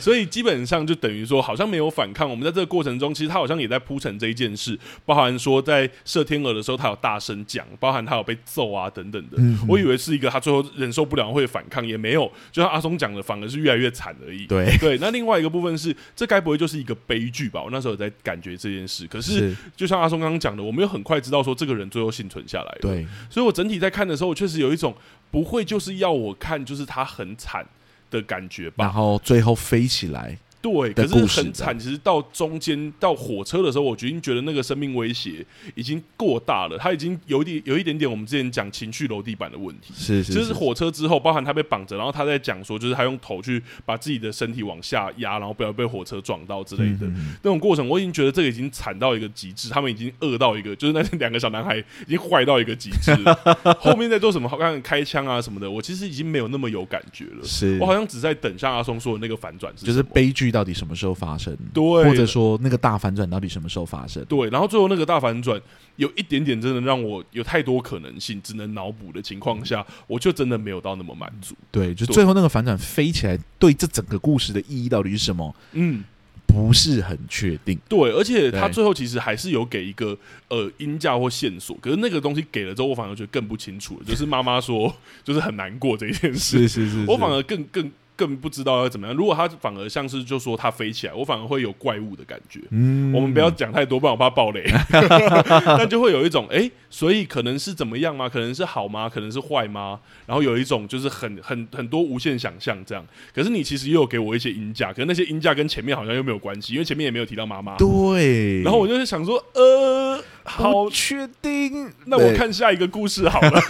所以基本上就等于说，好像没有反抗。我们在这个过程中，其实他好像也在铺陈这一件事，包含说在射天鹅的时候，他有大声讲，包含他有被揍啊等等的。嗯、我以为是一个他最后忍受不了会反抗，也没有。就像阿松讲的，反而是越来越惨而已。对对。那另外一个部分是，这该不会就是一个悲剧吧？我那时候有在感觉这件事。可是，是就像阿松刚刚讲的，我们又很快知道说这个人最后幸存下来了。对。所以我整体在看的时候，确实有一种。不会就是要我看，就是他很惨的感觉吧？然后最后飞起来。对，可是很惨。其实到中间到火车的时候，我已经觉得那个生命威胁已经过大了。他已经有一点有一点点我们之前讲情绪楼地板的问题。是是，是，就是火车之后，包含他被绑着，然后他在讲说，就是他用头去把自己的身体往下压，然后不要被火车撞到之类的那种过程。我已经觉得这个已经惨到一个极致，他们已经饿到一个，就是那两个小男孩已经坏到一个极致。<laughs> 后面在做什么？好像开枪啊什么的，我其实已经没有那么有感觉了。是我好像只在等像阿松说的那个反转，就是悲剧。到底什么时候发生？对，或者说那个大反转到底什么时候发生？对，然后最后那个大反转有一点点真的让我有太多可能性，只能脑补的情况下，我就真的没有到那么满足。对，就最后那个反转飞起来，对这整个故事的意义到底是什么？嗯，不是很确定。对，而且他最后其实还是有给一个呃音价或线索，可是那个东西给了之后，我反而觉得更不清楚了。就是妈妈说，<laughs> 就是很难过这一件事，是是是，是，我反而更更。更不知道要怎么样。如果他反而像是就说他飞起来，我反而会有怪物的感觉。嗯，我们不要讲太多，不然我怕爆雷。<laughs> <laughs> 那就会有一种哎、欸，所以可能是怎么样吗？可能是好吗？可能是坏吗？然后有一种就是很很很多无限想象这样。可是你其实又有给我一些音价，可是那些音价跟前面好像又没有关系，因为前面也没有提到妈妈。对。然后我就是想说，呃，好确定？那我看下一个故事好了，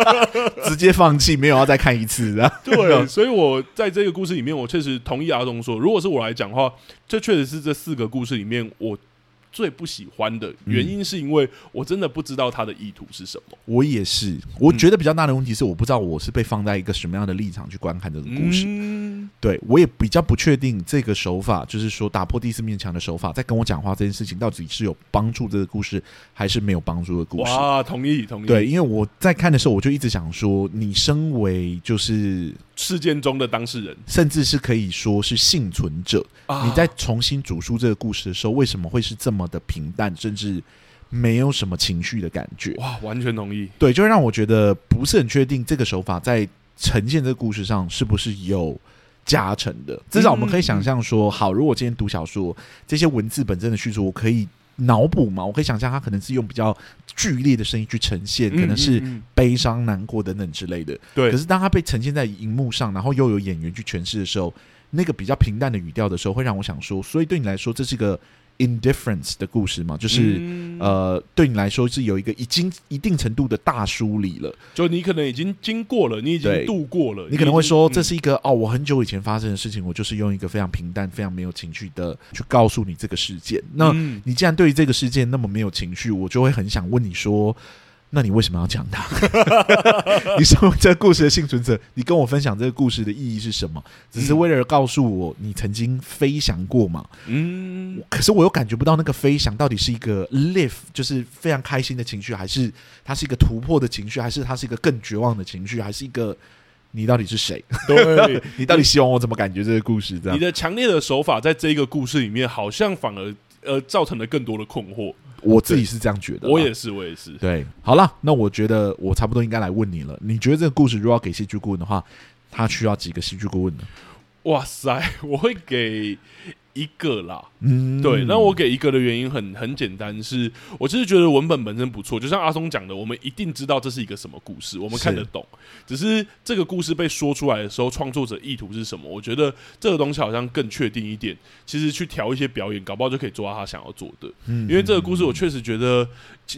<laughs> 直接放弃，没有要再看一次的。对，所以我在。这个故事里面，我确实同意阿东说，如果是我来讲的话，这确实是这四个故事里面我最不喜欢的原因，是因为我真的不知道他的意图是什么。我也是，我觉得比较大的问题是，我不知道我是被放在一个什么样的立场去观看这个故事。嗯、对我也比较不确定这个手法，就是说打破第四面墙的手法，在跟我讲话这件事情，到底是有帮助这个故事，还是没有帮助的故事？哇，同意同意。对，因为我在看的时候，我就一直想说，你身为就是。事件中的当事人，甚至是可以说是幸存者。啊、你在重新主述这个故事的时候，为什么会是这么的平淡，甚至没有什么情绪的感觉？哇，完全同意。对，就让我觉得不是很确定这个手法在呈现这个故事上是不是有加成的。至少我们可以想象说，好，如果今天读小说，这些文字本身的叙述，我可以。脑补嘛，我可以想象他可能是用比较剧烈的声音去呈现，可能是悲伤、难过等等之类的。对。可是当他被呈现在荧幕上，然后又有演员去诠释的时候，那个比较平淡的语调的时候，会让我想说，所以对你来说，这是个 indifference 的故事嘛，就是、嗯、呃，对你来说是有一个已经一定程度的大梳理了，就你可能已经经过了，你已经度过了，你可能会说这是一个、嗯、哦，我很久以前发生的事情，我就是用一个非常平淡、非常没有情绪的去告诉你这个事件。那你既然对于这个事件那么没有情绪，我就会很想问你说。那你为什么要讲它？<laughs> 你身为这个故事的幸存者，你跟我分享这个故事的意义是什么？只是为了告诉我你曾经飞翔过吗？嗯，可是我又感觉不到那个飞翔到底是一个 live，就是非常开心的情绪，还是它是一个突破的情绪，还是它是一个更绝望的情绪，还是一个你到底是谁？对，<laughs> 你到底希望我怎么感觉这个故事？这样，你的强烈的手法在这一个故事里面，好像反而呃造成了更多的困惑。我自己是这样觉得，我也是，我也是。对，好了，那我觉得我差不多应该来问你了。你觉得这个故事如果要给戏剧顾问的话，他需要几个戏剧顾问呢？哇塞，<laughs> 我会给。一个啦，嗯，对，那我给一个的原因很很简单，是我其实觉得文本本身不错，就像阿松讲的，我们一定知道这是一个什么故事，我们看得懂，只是这个故事被说出来的时候，创作者意图是什么？我觉得这个东西好像更确定一点。其实去调一些表演，搞不好就可以做到他想要做的。嗯，因为这个故事，我确实觉得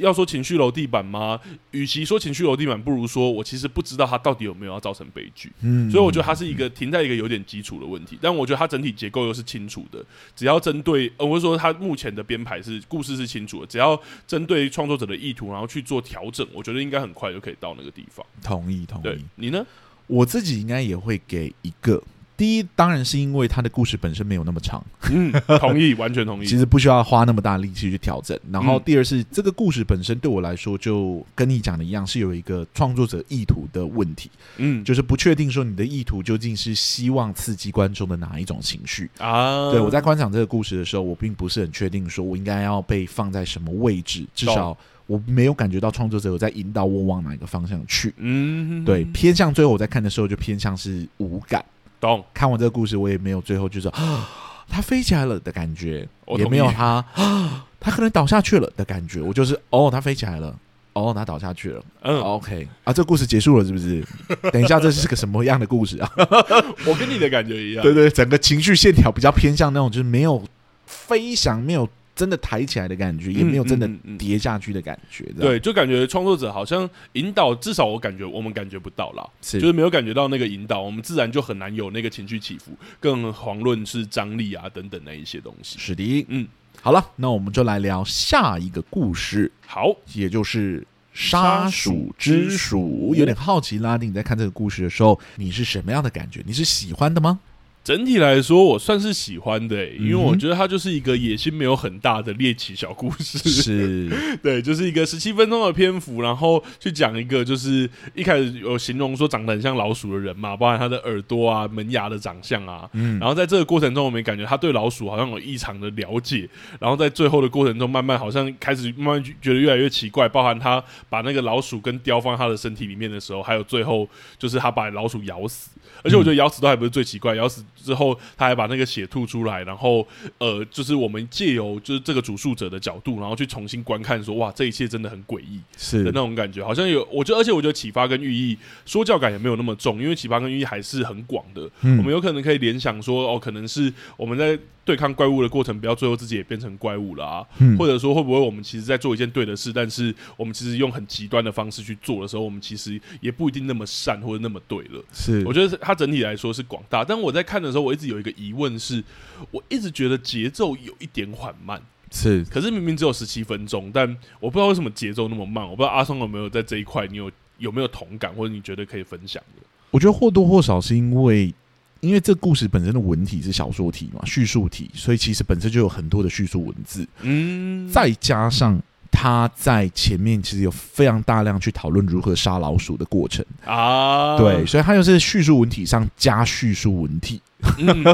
要说情绪楼地板吗？与其说情绪楼地板，不如说我其实不知道他到底有没有要造成悲剧。嗯，所以我觉得它是一个停在一个有点基础的问题，但我觉得它整体结构又是清楚的。只要针对，呃，我是说他目前的编排是故事是清楚的，只要针对创作者的意图，然后去做调整，我觉得应该很快就可以到那个地方。同意，同意。你呢？我自己应该也会给一个。第一，当然是因为他的故事本身没有那么长。嗯，同意，<laughs> 完全同意。其实不需要花那么大力气去调整。然后，第二是、嗯、这个故事本身对我来说，就跟你讲的一样，是有一个创作者意图的问题。嗯，就是不确定说你的意图究竟是希望刺激观众的哪一种情绪啊？对，我在观赏这个故事的时候，我并不是很确定说我应该要被放在什么位置，至少我没有感觉到创作者有在引导我往哪一个方向去。嗯，对，偏向最后我在看的时候，就偏向是无感。懂，看完这个故事，我也没有最后就是啊，<gasps> 他飞起来了的感觉，也没有他啊，<gasps> 他可能倒下去了的感觉。我就是哦，他飞起来了，哦，他倒下去了。嗯，OK 啊，这故事结束了是不是？<laughs> 等一下，这是个什么样的故事啊？<laughs> 我跟你的感觉一样。对对，整个情绪线条比较偏向那种，就是没有飞翔，没有。真的抬起来的感觉，也没有真的跌下去的感觉。嗯嗯嗯、对，就感觉创作者好像引导，至少我感觉我们感觉不到啦，是就是没有感觉到那个引导，我们自然就很难有那个情绪起伏，更遑论是张力啊等等那一些东西。是的，嗯，好了，那我们就来聊下一个故事。好，也就是杀鼠之鼠。有点好奇，拉丁你在看这个故事的时候，你是什么样的感觉？你是喜欢的吗？整体来说，我算是喜欢的、欸，因为我觉得它就是一个野心没有很大的猎奇小故事，是。<laughs> 对，就是一个十七分钟的篇幅，然后去讲一个就是一开始有形容说长得很像老鼠的人嘛，包含他的耳朵啊、门牙的长相啊，嗯，然后在这个过程中，我们感觉他对老鼠好像有异常的了解，然后在最后的过程中，慢慢好像开始慢慢觉得越来越奇怪，包含他把那个老鼠跟雕放他的身体里面的时候，还有最后就是他把老鼠咬死。而且我觉得咬死都还不是最奇怪，咬死之后他还把那个血吐出来，然后呃，就是我们借由就是这个主述者的角度，然后去重新观看说，说哇，这一切真的很诡异，是的那种感觉，好像有，我觉得，而且我觉得启发跟寓意说教感也没有那么重，因为启发跟寓意还是很广的，嗯、我们有可能可以联想说，哦，可能是我们在。对抗怪物的过程，不要最后自己也变成怪物了啊！嗯、或者说，会不会我们其实在做一件对的事，但是我们其实用很极端的方式去做的时候，我们其实也不一定那么善或者那么对了。是，我觉得它整体来说是广大。但我在看的时候，我一直有一个疑问是，我一直觉得节奏有一点缓慢。是，可是明明只有十七分钟，但我不知道为什么节奏那么慢。我不知道阿松有没有在这一块，你有有没有同感，或者你觉得可以分享的？我觉得或多或少是因为。因为这故事本身的文体是小说体嘛，叙述体，所以其实本身就有很多的叙述文字。嗯，再加上他在前面其实有非常大量去讨论如何杀老鼠的过程。啊，对，所以他又是叙述文体上加叙述文体，嗯、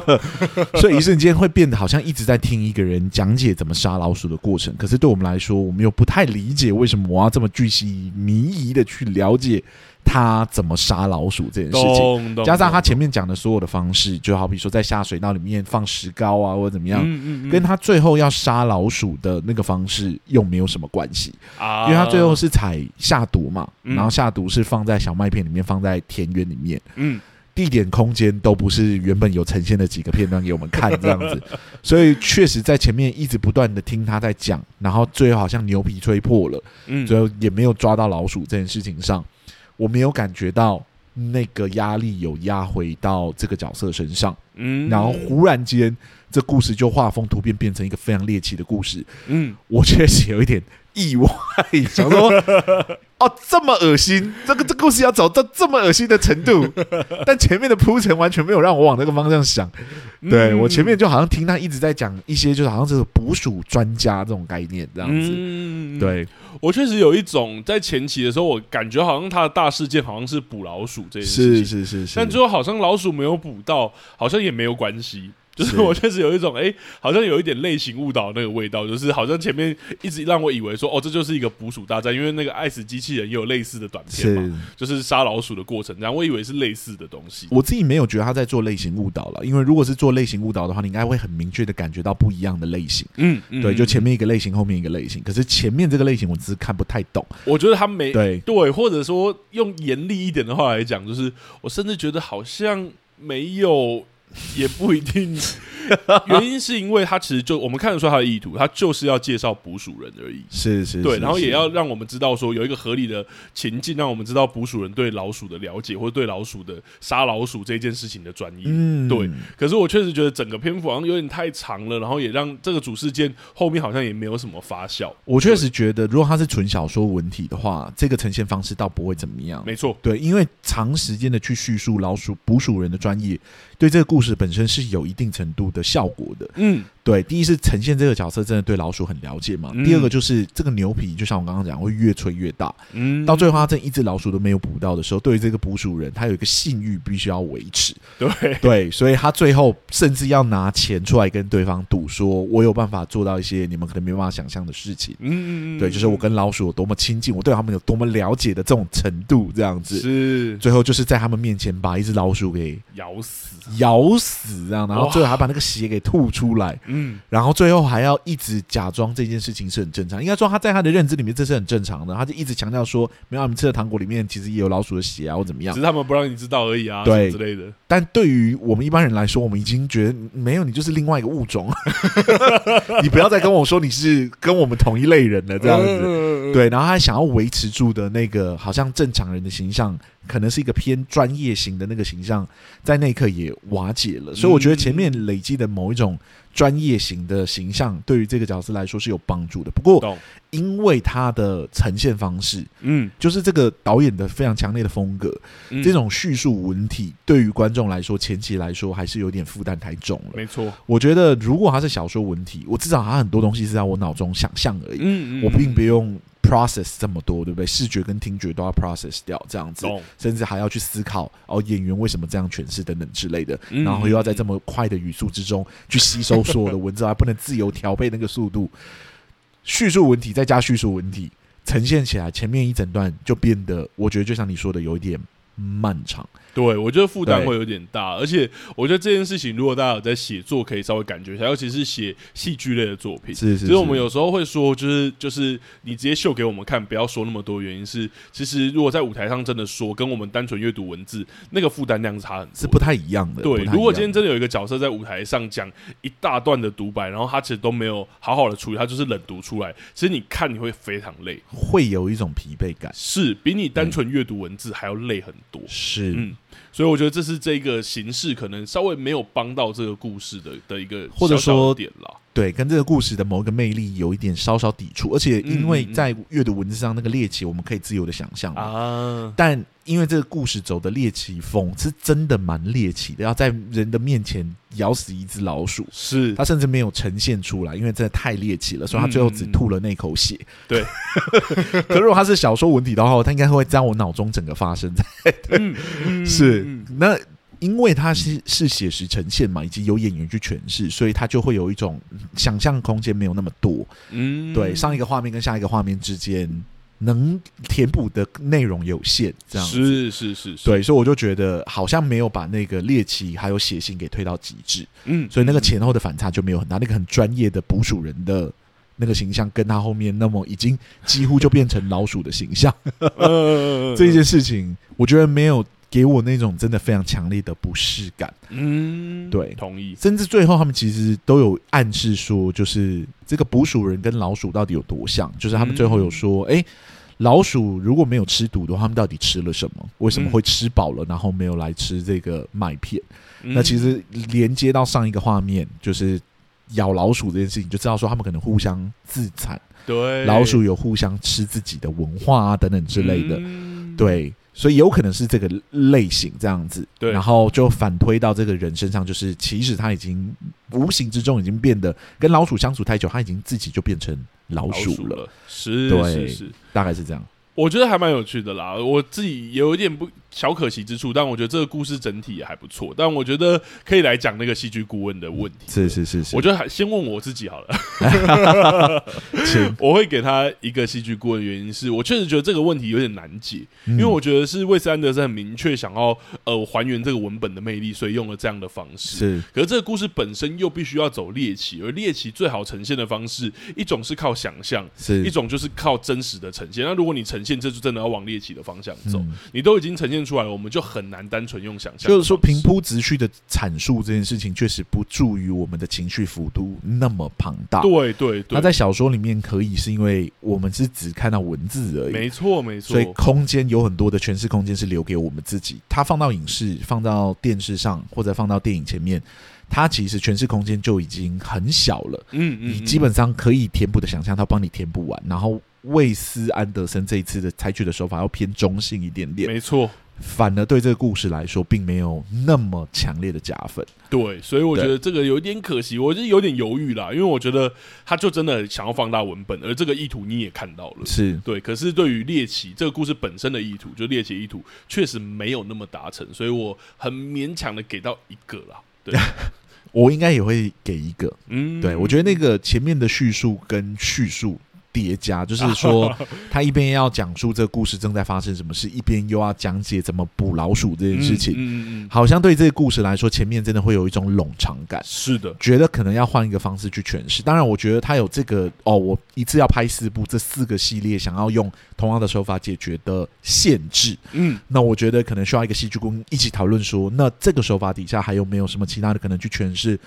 <laughs> 所以一瞬间会变得好像一直在听一个人讲解怎么杀老鼠的过程。可是对我们来说，我们又不太理解为什么我要这么巨细迷疑的去了解。他怎么杀老鼠这件事情，<laughs> 加上他前面讲的所有的方式，就好比说在下水道里面放石膏啊，或者怎么样，跟他最后要杀老鼠的那个方式又没有什么关系。啊，因为他最后是采下毒嘛，然后下毒是放在小麦片里面，放在田园里面，嗯，地点、空间都不是原本有呈现的几个片段给我们看这样子，<laughs> 所以确实在前面一直不断的听他在讲，然后最后好像牛皮吹破了，嗯，最后也没有抓到老鼠这件事情上，我没有感觉到那个压力有压回到这个角色身上，嗯，然后忽然间这故事就画风突变，变成一个非常猎奇的故事，嗯，我确实有一点。意外，想说 <laughs> 哦，这么恶心，这个这故事要走到这么恶心的程度，<laughs> 但前面的铺陈完全没有让我往那个方向想。对、嗯、我前面就好像听他一直在讲一些，就是好像这个捕鼠专家这种概念这样子。嗯、对我确实有一种在前期的时候，我感觉好像他的大事件好像是捕老鼠这件事情，是是是是，但最后好像老鼠没有捕到，好像也没有关系。就是我确实有一种哎、欸，好像有一点类型误导那个味道，就是好像前面一直让我以为说哦，这就是一个捕鼠大战，因为那个爱死机器人也有类似的短片嘛，是就是杀老鼠的过程，然后我以为是类似的东西。我自己没有觉得他在做类型误导了，因为如果是做类型误导的话，你应该会很明确的感觉到不一样的类型。嗯，嗯对，就前面一个类型，后面一个类型，可是前面这个类型我只是看不太懂。我觉得他没对对，或者说用严厉一点的话来讲，就是我甚至觉得好像没有。也不一定，<laughs> 原因是因为他其实就我们看得出他的意图，他就是要介绍捕鼠人而已。是是，对，然后也要让我们知道说有一个合理的情境，让我们知道捕鼠人对老鼠的了解，或者对老鼠的杀老鼠这件事情的专业。嗯，对。可是我确实觉得整个篇幅好像有点太长了，然后也让这个主事件后面好像也没有什么发酵。我确实觉得，如果它是纯小说文体的话，这个呈现方式倒不会怎么样。没错，对，因为长时间的去叙述老鼠捕鼠人的专业。对这个故事本身是有一定程度的效果的，嗯，对。第一是呈现这个角色真的对老鼠很了解嘛，嗯、第二个就是这个牛皮，就像我刚刚讲，会越吹越大，嗯，到最后他这一只老鼠都没有捕到的时候，对于这个捕鼠人，他有一个信誉必须要维持，<laughs> 对对，所以他最后甚至要拿钱出来跟对方赌，说我有办法做到一些你们可能没办法想象的事情，嗯嗯对，就是我跟老鼠有多么亲近，我对他们有多么了解的这种程度，这样子是，最后就是在他们面前把一只老鼠给咬死。咬死这样，然后最后还把那个血给吐出来，嗯，然后最后还要一直假装这件事情是很正常，应该说他在他的认知里面这是很正常的，他就一直强调说，没有，你们吃的糖果里面其实也有老鼠的血啊，或怎么样，只是他们不让你知道而已啊，对。之类的。但对于我们一般人来说，我们已经觉得没有，你就是另外一个物种，<laughs> 你不要再跟我说你是跟我们同一类人了，这样子，对，然后他还想要维持住的那个好像正常人的形象。可能是一个偏专业型的那个形象，在那一刻也瓦解了，所以我觉得前面累积的某一种专业型的形象，对于这个角色来说是有帮助的。不过，因为它的呈现方式，嗯，就是这个导演的非常强烈的风格，这种叙述文体对于观众来说，前期来说还是有点负担太重了。没错，我觉得如果他是小说文体，我至少他很多东西是在我脑中想象而已，嗯嗯，我并不用。process 这么多，对不对？视觉跟听觉都要 process 掉，这样子，甚至还要去思考哦，演员为什么这样诠释等等之类的，然后又要在这么快的语速之中去吸收所有的文字，<laughs> 还不能自由调配那个速度。叙述文体再加叙述文体呈现起来，前面一整段就变得，我觉得就像你说的，有一点漫长。对，我觉得负担会有点大，而且我觉得这件事情，如果大家有在写作，可以稍微感觉一下，尤其是写戏剧类的作品。是是，是。所以我们有时候会说，就是就是你直接秀给我们看，不要说那么多。原因是，其实如果在舞台上真的说，跟我们单纯阅读文字，那个负担量差很，是不太一样的。对，如果今天真的有一个角色在舞台上讲一大段的独白，然后他其实都没有好好的处理，他就是冷读出来，其实你看你会非常累，会有一种疲惫感，是比你单纯阅读文字还要累很多。是，嗯。所以我觉得这是这个形式可能稍微没有帮到这个故事的的一个或者说点啦，对，跟这个故事的某一个魅力有一点稍稍抵触，而且因为在阅读文字上那个猎奇，我们可以自由的想象啊，但。因为这个故事走的猎奇风是真的蛮猎奇的，要在人的面前咬死一只老鼠，是他甚至没有呈现出来，因为真的太猎奇了，所以他最后只吐了那口血。嗯、对，<laughs> 可如果他是小说文体的话，他应该会在我脑中整个发生在。嗯嗯、是那因为他是是写实呈现嘛，以及有演员去诠释，所以他就会有一种想象空间没有那么多。嗯，对，上一个画面跟下一个画面之间。能填补的内容有限，这样子。是是是，是，对，所以我就觉得好像没有把那个猎奇还有血腥给推到极致，嗯，所以那个前后的反差就没有很大。那个很专业的捕鼠人的那个形象，跟他后面那么已经几乎就变成老鼠的形象，<laughs> <laughs> 这件事情我觉得没有给我那种真的非常强烈的不适感。嗯，对，同意。甚至最后他们其实都有暗示说，就是这个捕鼠人跟老鼠到底有多像？就是他们最后有说，哎、嗯。欸老鼠如果没有吃毒的话，他们到底吃了什么？为什么会吃饱了，然后没有来吃这个麦片？嗯、那其实连接到上一个画面，就是咬老鼠这件事情，就知道说他们可能互相自残。对，老鼠有互相吃自己的文化啊等等之类的。嗯、对。所以有可能是这个类型这样子，对，然后就反推到这个人身上，就是其实他已经无形之中已经变得跟老鼠相处太久，他已经自己就变成老鼠了，是，对，是，是，大概是这样。我觉得还蛮有趣的啦，我自己有一点不小可惜之处，但我觉得这个故事整体也还不错。但我觉得可以来讲那个戏剧顾问的问题。是是是是，我觉得还先问我自己好了。<laughs> 我会给他一个戏剧顾问，原因是我确实觉得这个问题有点难解，因为我觉得是魏斯安德森很明确想要呃还原这个文本的魅力，所以用了这样的方式。是，可是这个故事本身又必须要走猎奇，而猎奇最好呈现的方式，一种是靠想象，是一种就是靠真实的呈现。那如果你呈现，这就真的要往猎奇的方向走，你都已经呈现。出来了，我们就很难单纯用想象。就是说，平铺直叙的阐述这件事情，确实不助于我们的情绪幅度那么庞大。对对对，他在小说里面可以，是因为我们是只看到文字而已。没错没错，所以空间有很多的诠释空间是留给我们自己。它放到影视、放到电视上，或者放到电影前面，它其实诠释空间就已经很小了。嗯嗯，你基本上可以填补的想象，它帮你填补完。然后，魏斯安德森这一次的采取的手法要偏中性一点点。没错。反而对这个故事来说，并没有那么强烈的加分。对，所以我觉得这个有点可惜，我就有点犹豫啦，因为我觉得他就真的想要放大文本，而这个意图你也看到了，是对。可是对于猎奇这个故事本身的意图，就猎奇意图确实没有那么达成，所以我很勉强的给到一个啦。对，<laughs> 我应该也会给一个。嗯，对，我觉得那个前面的叙述跟叙述。叠加，就是 <laughs> 说，他一边要讲述这个故事正在发生什么事，一边又要讲解怎么捕老鼠这件事情。嗯嗯嗯，好像对这个故事来说，前面真的会有一种冗长感。是的，觉得可能要换一个方式去诠释。当然，我觉得他有这个哦，我一次要拍四部，这四个系列想要用同样的手法解决的限制。嗯，那我觉得可能需要一个戏剧工一起讨论说，那这个手法底下还有没有什么其他的可能去诠释？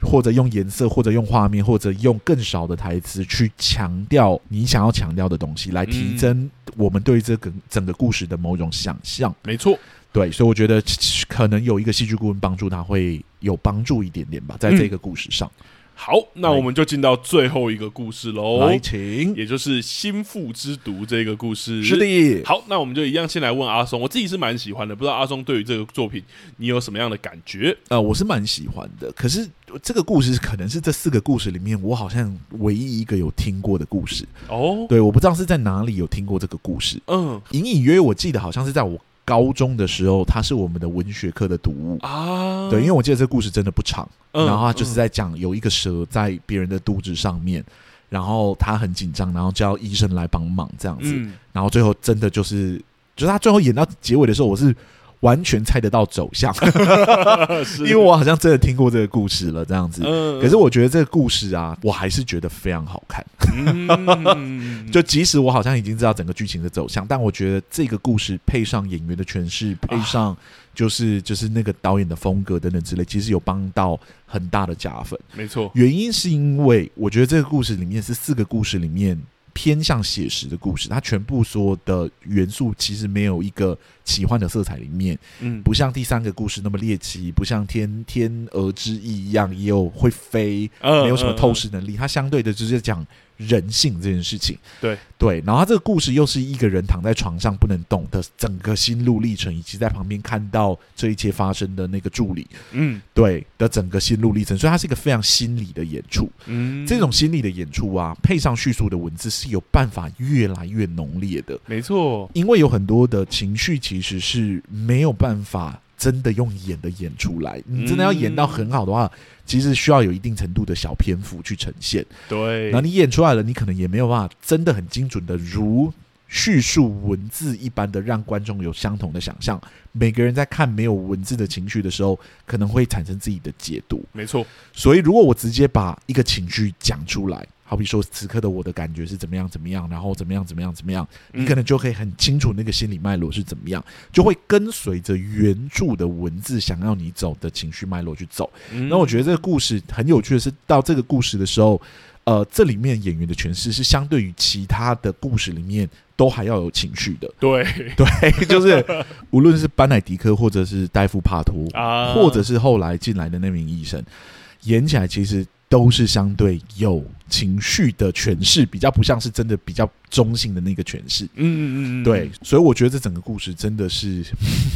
或者用颜色，或者用画面，或者用更少的台词去强调你想要强调的东西，来提升我们对这个整个故事的某种想象。没错，对，所以我觉得可能有一个戏剧顾问帮助他会有帮助一点点吧，在这个故事上。好，那我们就进到最后一个故事喽。来，请，也就是心腹之毒这个故事。是的。好，那我们就一样先来问阿松，我自己是蛮喜欢的，不知道阿松对于这个作品你有什么样的感觉？呃，我是蛮喜欢的，可是这个故事可能是这四个故事里面我好像唯一一个有听过的故事。哦，对，我不知道是在哪里有听过这个故事。嗯，隐隐约约我记得好像是在我。高中的时候，它是我们的文学课的读物啊。对，因为我记得这个故事真的不长，嗯、然后他就是在讲有一个蛇在别人的肚子上面，嗯、然后他很紧张，然后叫医生来帮忙这样子，嗯、然后最后真的就是，就是他最后演到结尾的时候，我是。完全猜得到走向，<laughs> <laughs> 因为我好像真的听过这个故事了，这样子。可是我觉得这个故事啊，我还是觉得非常好看。<laughs> 就即使我好像已经知道整个剧情的走向，但我觉得这个故事配上演员的诠释，配上就是就是那个导演的风格等等之类，其实有帮到很大的加分。没错，原因是因为我觉得这个故事里面是四个故事里面。偏向写实的故事，它全部所有的元素其实没有一个奇幻的色彩里面，嗯，不像第三个故事那么猎奇，不像天天鹅之翼一样也有会飞，没有什么透视能力，它相对的就是讲。人性这件事情，对。对，然后他这个故事又是一个人躺在床上不能动的整个心路历程，以及在旁边看到这一切发生的那个助理，嗯，对的整个心路历程，所以它是一个非常心理的演出，嗯，这种心理的演出啊，配上叙述的文字是有办法越来越浓烈的，没错，因为有很多的情绪其实是没有办法。真的用演的演出来，你真的要演到很好的话，嗯、其实需要有一定程度的小篇幅去呈现。对，那你演出来了，你可能也没有办法真的很精准的如叙述文字一般的让观众有相同的想象。每个人在看没有文字的情绪的时候，可能会产生自己的解读。没错，所以如果我直接把一个情绪讲出来。好比说此刻的我的感觉是怎么样怎么样，然后怎么样怎么样怎么样，你可能就可以很清楚那个心理脉络是怎么样，就会跟随着原著的文字想要你走的情绪脉络去走。那我觉得这个故事很有趣的是，到这个故事的时候，呃，这里面演员的诠释是相对于其他的故事里面都还要有情绪的。对 <laughs> 对，就是无论是班乃迪克，或者是戴夫帕托啊，或者是后来进来的那名医生，演起来其实。都是相对有情绪的诠释，比较不像是真的比较中性的那个诠释。嗯嗯嗯，对，所以我觉得这整个故事真的是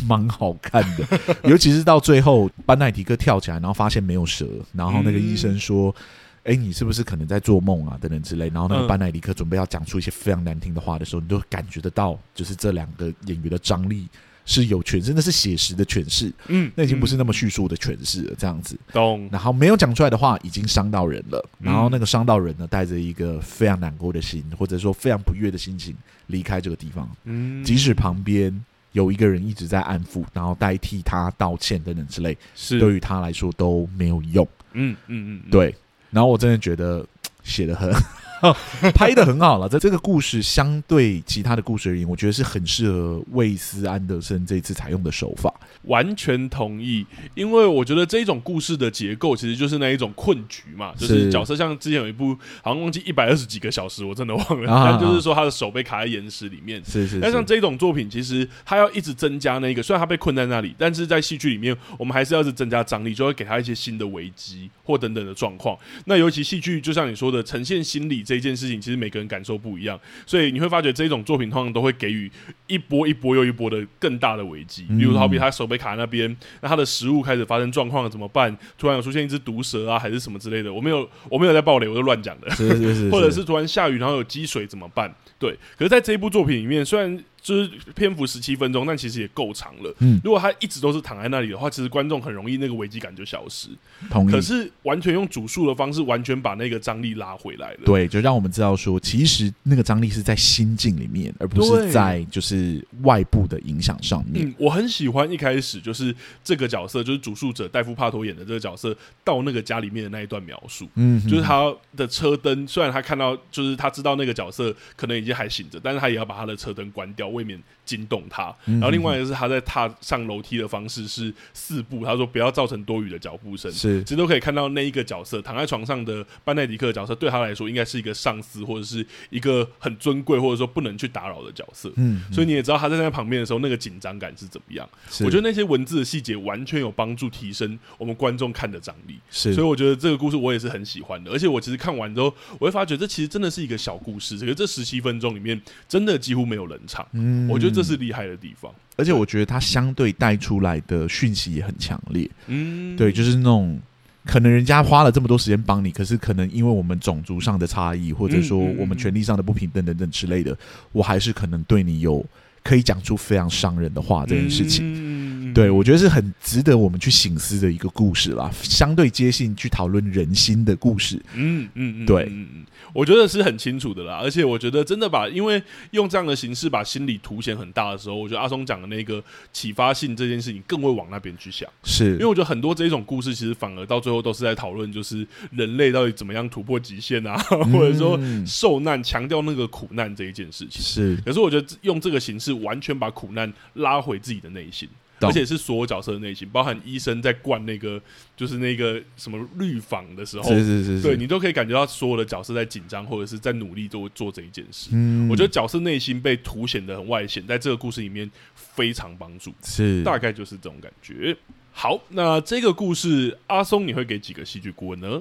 蛮好看的，<laughs> 尤其是到最后班奈迪克跳起来，然后发现没有蛇，然后那个医生说：“哎、嗯，你是不是可能在做梦啊？”等等之类。然后那个班奈迪克准备要讲出一些非常难听的话的时候，你都感觉得到，就是这两个演员的张力。是有诠释，那是写实的诠释，嗯，那已经不是那么叙述的诠释了，这样子。懂。然后没有讲出来的话，已经伤到人了。然后那个伤到人呢，带着一个非常难过的心，或者说非常不悦的心情离开这个地方。嗯，即使旁边有一个人一直在安抚，然后代替他道歉等等之类，是对于他来说都没有用。嗯嗯嗯，对。然后我真的觉得 <tsk> 写的很。<laughs> 拍的很好了，在这个故事相对其他的故事而言，我觉得是很适合魏斯安德森这次采用的手法。完全同意，因为我觉得这一种故事的结构其实就是那一种困局嘛，就是角色像之前有一部好像忘记一百二十几个小时，我真的忘了，但就是说他的手被卡在岩石里面。是是。但像这种作品，其实他要一直增加那个，虽然他被困在那里，但是在戏剧里面，我们还是要是增加张力，就会给他一些新的危机或等等的状况。那尤其戏剧，就像你说的，呈现心理。这件事情其实每个人感受不一样，所以你会发觉这种作品通常都会给予一波一波又一波的更大的危机。比如，好比他手被卡在那边，那他的食物开始发生状况了怎么办？突然有出现一只毒蛇啊，还是什么之类的？我没有，我没有在暴雷，我就乱讲的。是是是是或者是突然下雨，然后有积水怎么办？对。可是在这一部作品里面，虽然就是篇幅十七分钟，但其实也够长了。嗯，如果他一直都是躺在那里的话，其实观众很容易那个危机感就消失。同意。可是完全用主述的方式，完全把那个张力拉回来了。对，就让我们知道说，其实那个张力是在心境里面，而不是在就是外部的影响上面。嗯，我很喜欢一开始就是这个角色，就是主述者戴夫帕托演的这个角色到那个家里面的那一段描述。嗯，就是他的车灯，虽然他看到，就是他知道那个角色可能已经还醒着，但是他也要把他的车灯关掉。未免惊动他，然后另外一个是他在踏上楼梯的方式是四步，他说不要造成多余的脚步声。是，其实都可以看到那一个角色躺在床上的班奈迪克的角色，对他来说应该是一个上司或者是一个很尊贵或者说不能去打扰的角色。嗯，所以你也知道他在那旁边的时候那个紧张感是怎么样。我觉得那些文字的细节完全有帮助提升我们观众看的张力。是，所以我觉得这个故事我也是很喜欢的，而且我其实看完之后，我会发觉这其实真的是一个小故事。这个这十七分钟里面真的几乎没有冷场。嗯，我觉得这是厉害的地方，而且我觉得它相对带出来的讯息也很强烈。嗯，对，就是那种可能人家花了这么多时间帮你，可是可能因为我们种族上的差异，或者说我们权利上的不平等等等之类的，我还是可能对你有可以讲出非常伤人的话这件事情。嗯，对，我觉得是很值得我们去醒思的一个故事啦，相对接近去讨论人心的故事。嗯嗯嗯，对。我觉得是很清楚的啦，而且我觉得真的把，因为用这样的形式把心理凸显很大的时候，我觉得阿松讲的那个启发性这件事情更会往那边去想，是因为我觉得很多这一种故事其实反而到最后都是在讨论，就是人类到底怎么样突破极限啊，嗯、或者说受难，强调那个苦难这一件事情。是，可是我觉得用这个形式完全把苦难拉回自己的内心。而且是所有角色的内心，包含医生在灌那个，就是那个什么绿房的时候，是是是是，对你都可以感觉到所有的角色在紧张，或者是在努力做做这一件事。嗯，我觉得角色内心被凸显的很外显，在这个故事里面非常帮助，是大概就是这种感觉。好，那这个故事阿松你会给几个戏剧顾问呢？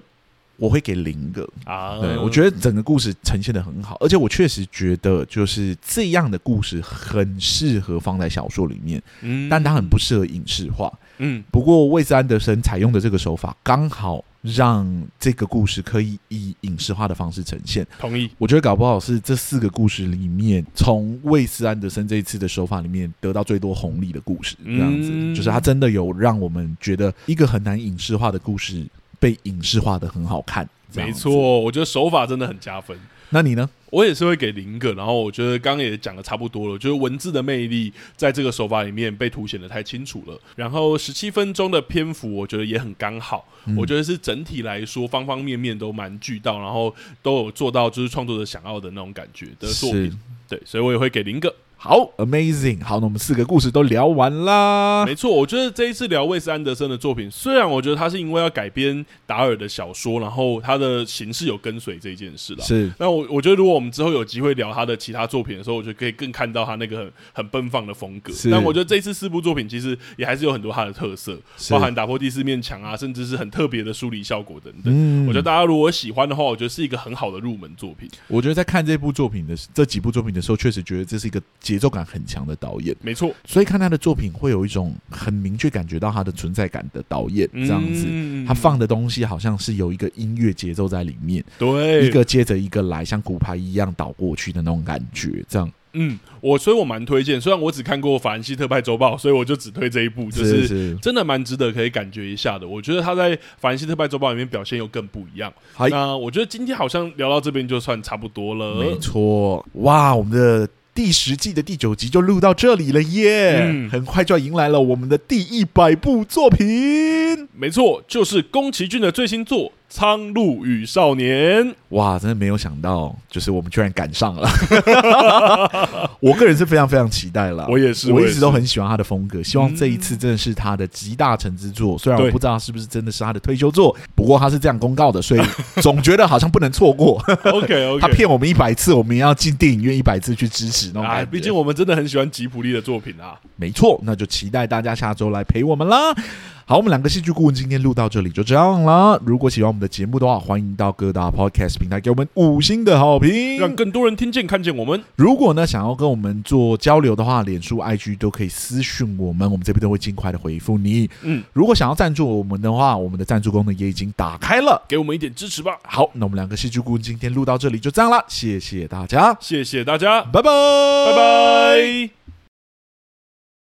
我会给零个啊，对，我觉得整个故事呈现的很好，而且我确实觉得就是这样的故事很适合放在小说里面，嗯，但它很不适合影视化，嗯。不过魏斯安德森采用的这个手法，刚好让这个故事可以以影视化的方式呈现。同意，我觉得搞不好是这四个故事里面，从魏斯安德森这一次的手法里面得到最多红利的故事，这样子，嗯，就是他真的有让我们觉得一个很难影视化的故事。被影视化的很好看，没错，我觉得手法真的很加分。那你呢？我也是会给零个，然后我觉得刚刚也讲的差不多了，就是文字的魅力在这个手法里面被凸显的太清楚了。然后十七分钟的篇幅，我觉得也很刚好，嗯、我觉得是整体来说方方面面都蛮俱到，然后都有做到就是创作者想要的那种感觉的作品。对，所以我也会给零个。好，amazing，好，那我们四个故事都聊完啦。没错，我觉得这一次聊卫斯安德森的作品，虽然我觉得他是因为要改编达尔的小说，然后他的形式有跟随这一件事了。是，那我我觉得如果我们之后有机会聊他的其他作品的时候，我觉得可以更看到他那个很很奔放的风格。但我觉得这一次四部作品其实也还是有很多他的特色，包含打破第四面墙啊，甚至是很特别的梳理效果等等。嗯，我觉得大家如果喜欢的话，我觉得是一个很好的入门作品。我觉得在看这部作品的这几部作品的时候，确实觉得这是一个节奏感很强的导演，没错，所以看他的作品会有一种很明确感觉到他的存在感的导演这样子，嗯、他放的东西好像是有一个音乐节奏在里面，对，一个接着一个来，像骨牌一样倒过去的那种感觉，这样，嗯，我所以我蛮推荐，虽然我只看过《法兰西特派周报》，所以我就只推这一部，就是真的蛮值得可以感觉一下的。我觉得他在《法兰西特派周报》里面表现又更不一样。好，那我觉得今天好像聊到这边就算差不多了，没错，哇，我们的。第十季的第九集就录到这里了耶！嗯，很快就要迎来了我们的第一百部作品。没错，就是宫崎骏的最新作。苍鹭与少年，哇，真的没有想到，就是我们居然赶上了。<laughs> 我个人是非常非常期待了，我也是，我一直都很喜欢他的风格，希望这一次真的是他的集大成之作。虽然我不知道是不是真的是他的退休作，不过他是这样公告的，所以总觉得好像不能错过。OK OK，<laughs> 他骗我们一百次，我们也要进电影院一百次去支持那种感觉。毕竟我们真的很喜欢吉普力的作品啊。没错，那就期待大家下周来陪我们啦。好，我们两个戏剧顾问今天录到这里就这样了。如果喜欢我们的节目的话，欢迎到各大 Podcast 平台给我们五星的好评，让更多人听见看见我们。如果呢想要跟我们做交流的话，脸书、IG 都可以私讯我们，我们这边都会尽快的回复你。嗯，如果想要赞助我们的话，我们的赞助功能也已经打开了，给我们一点支持吧。好，那我们两个戏剧顾问今天录到这里就这样了，谢谢大家，谢谢大家，拜拜，拜拜。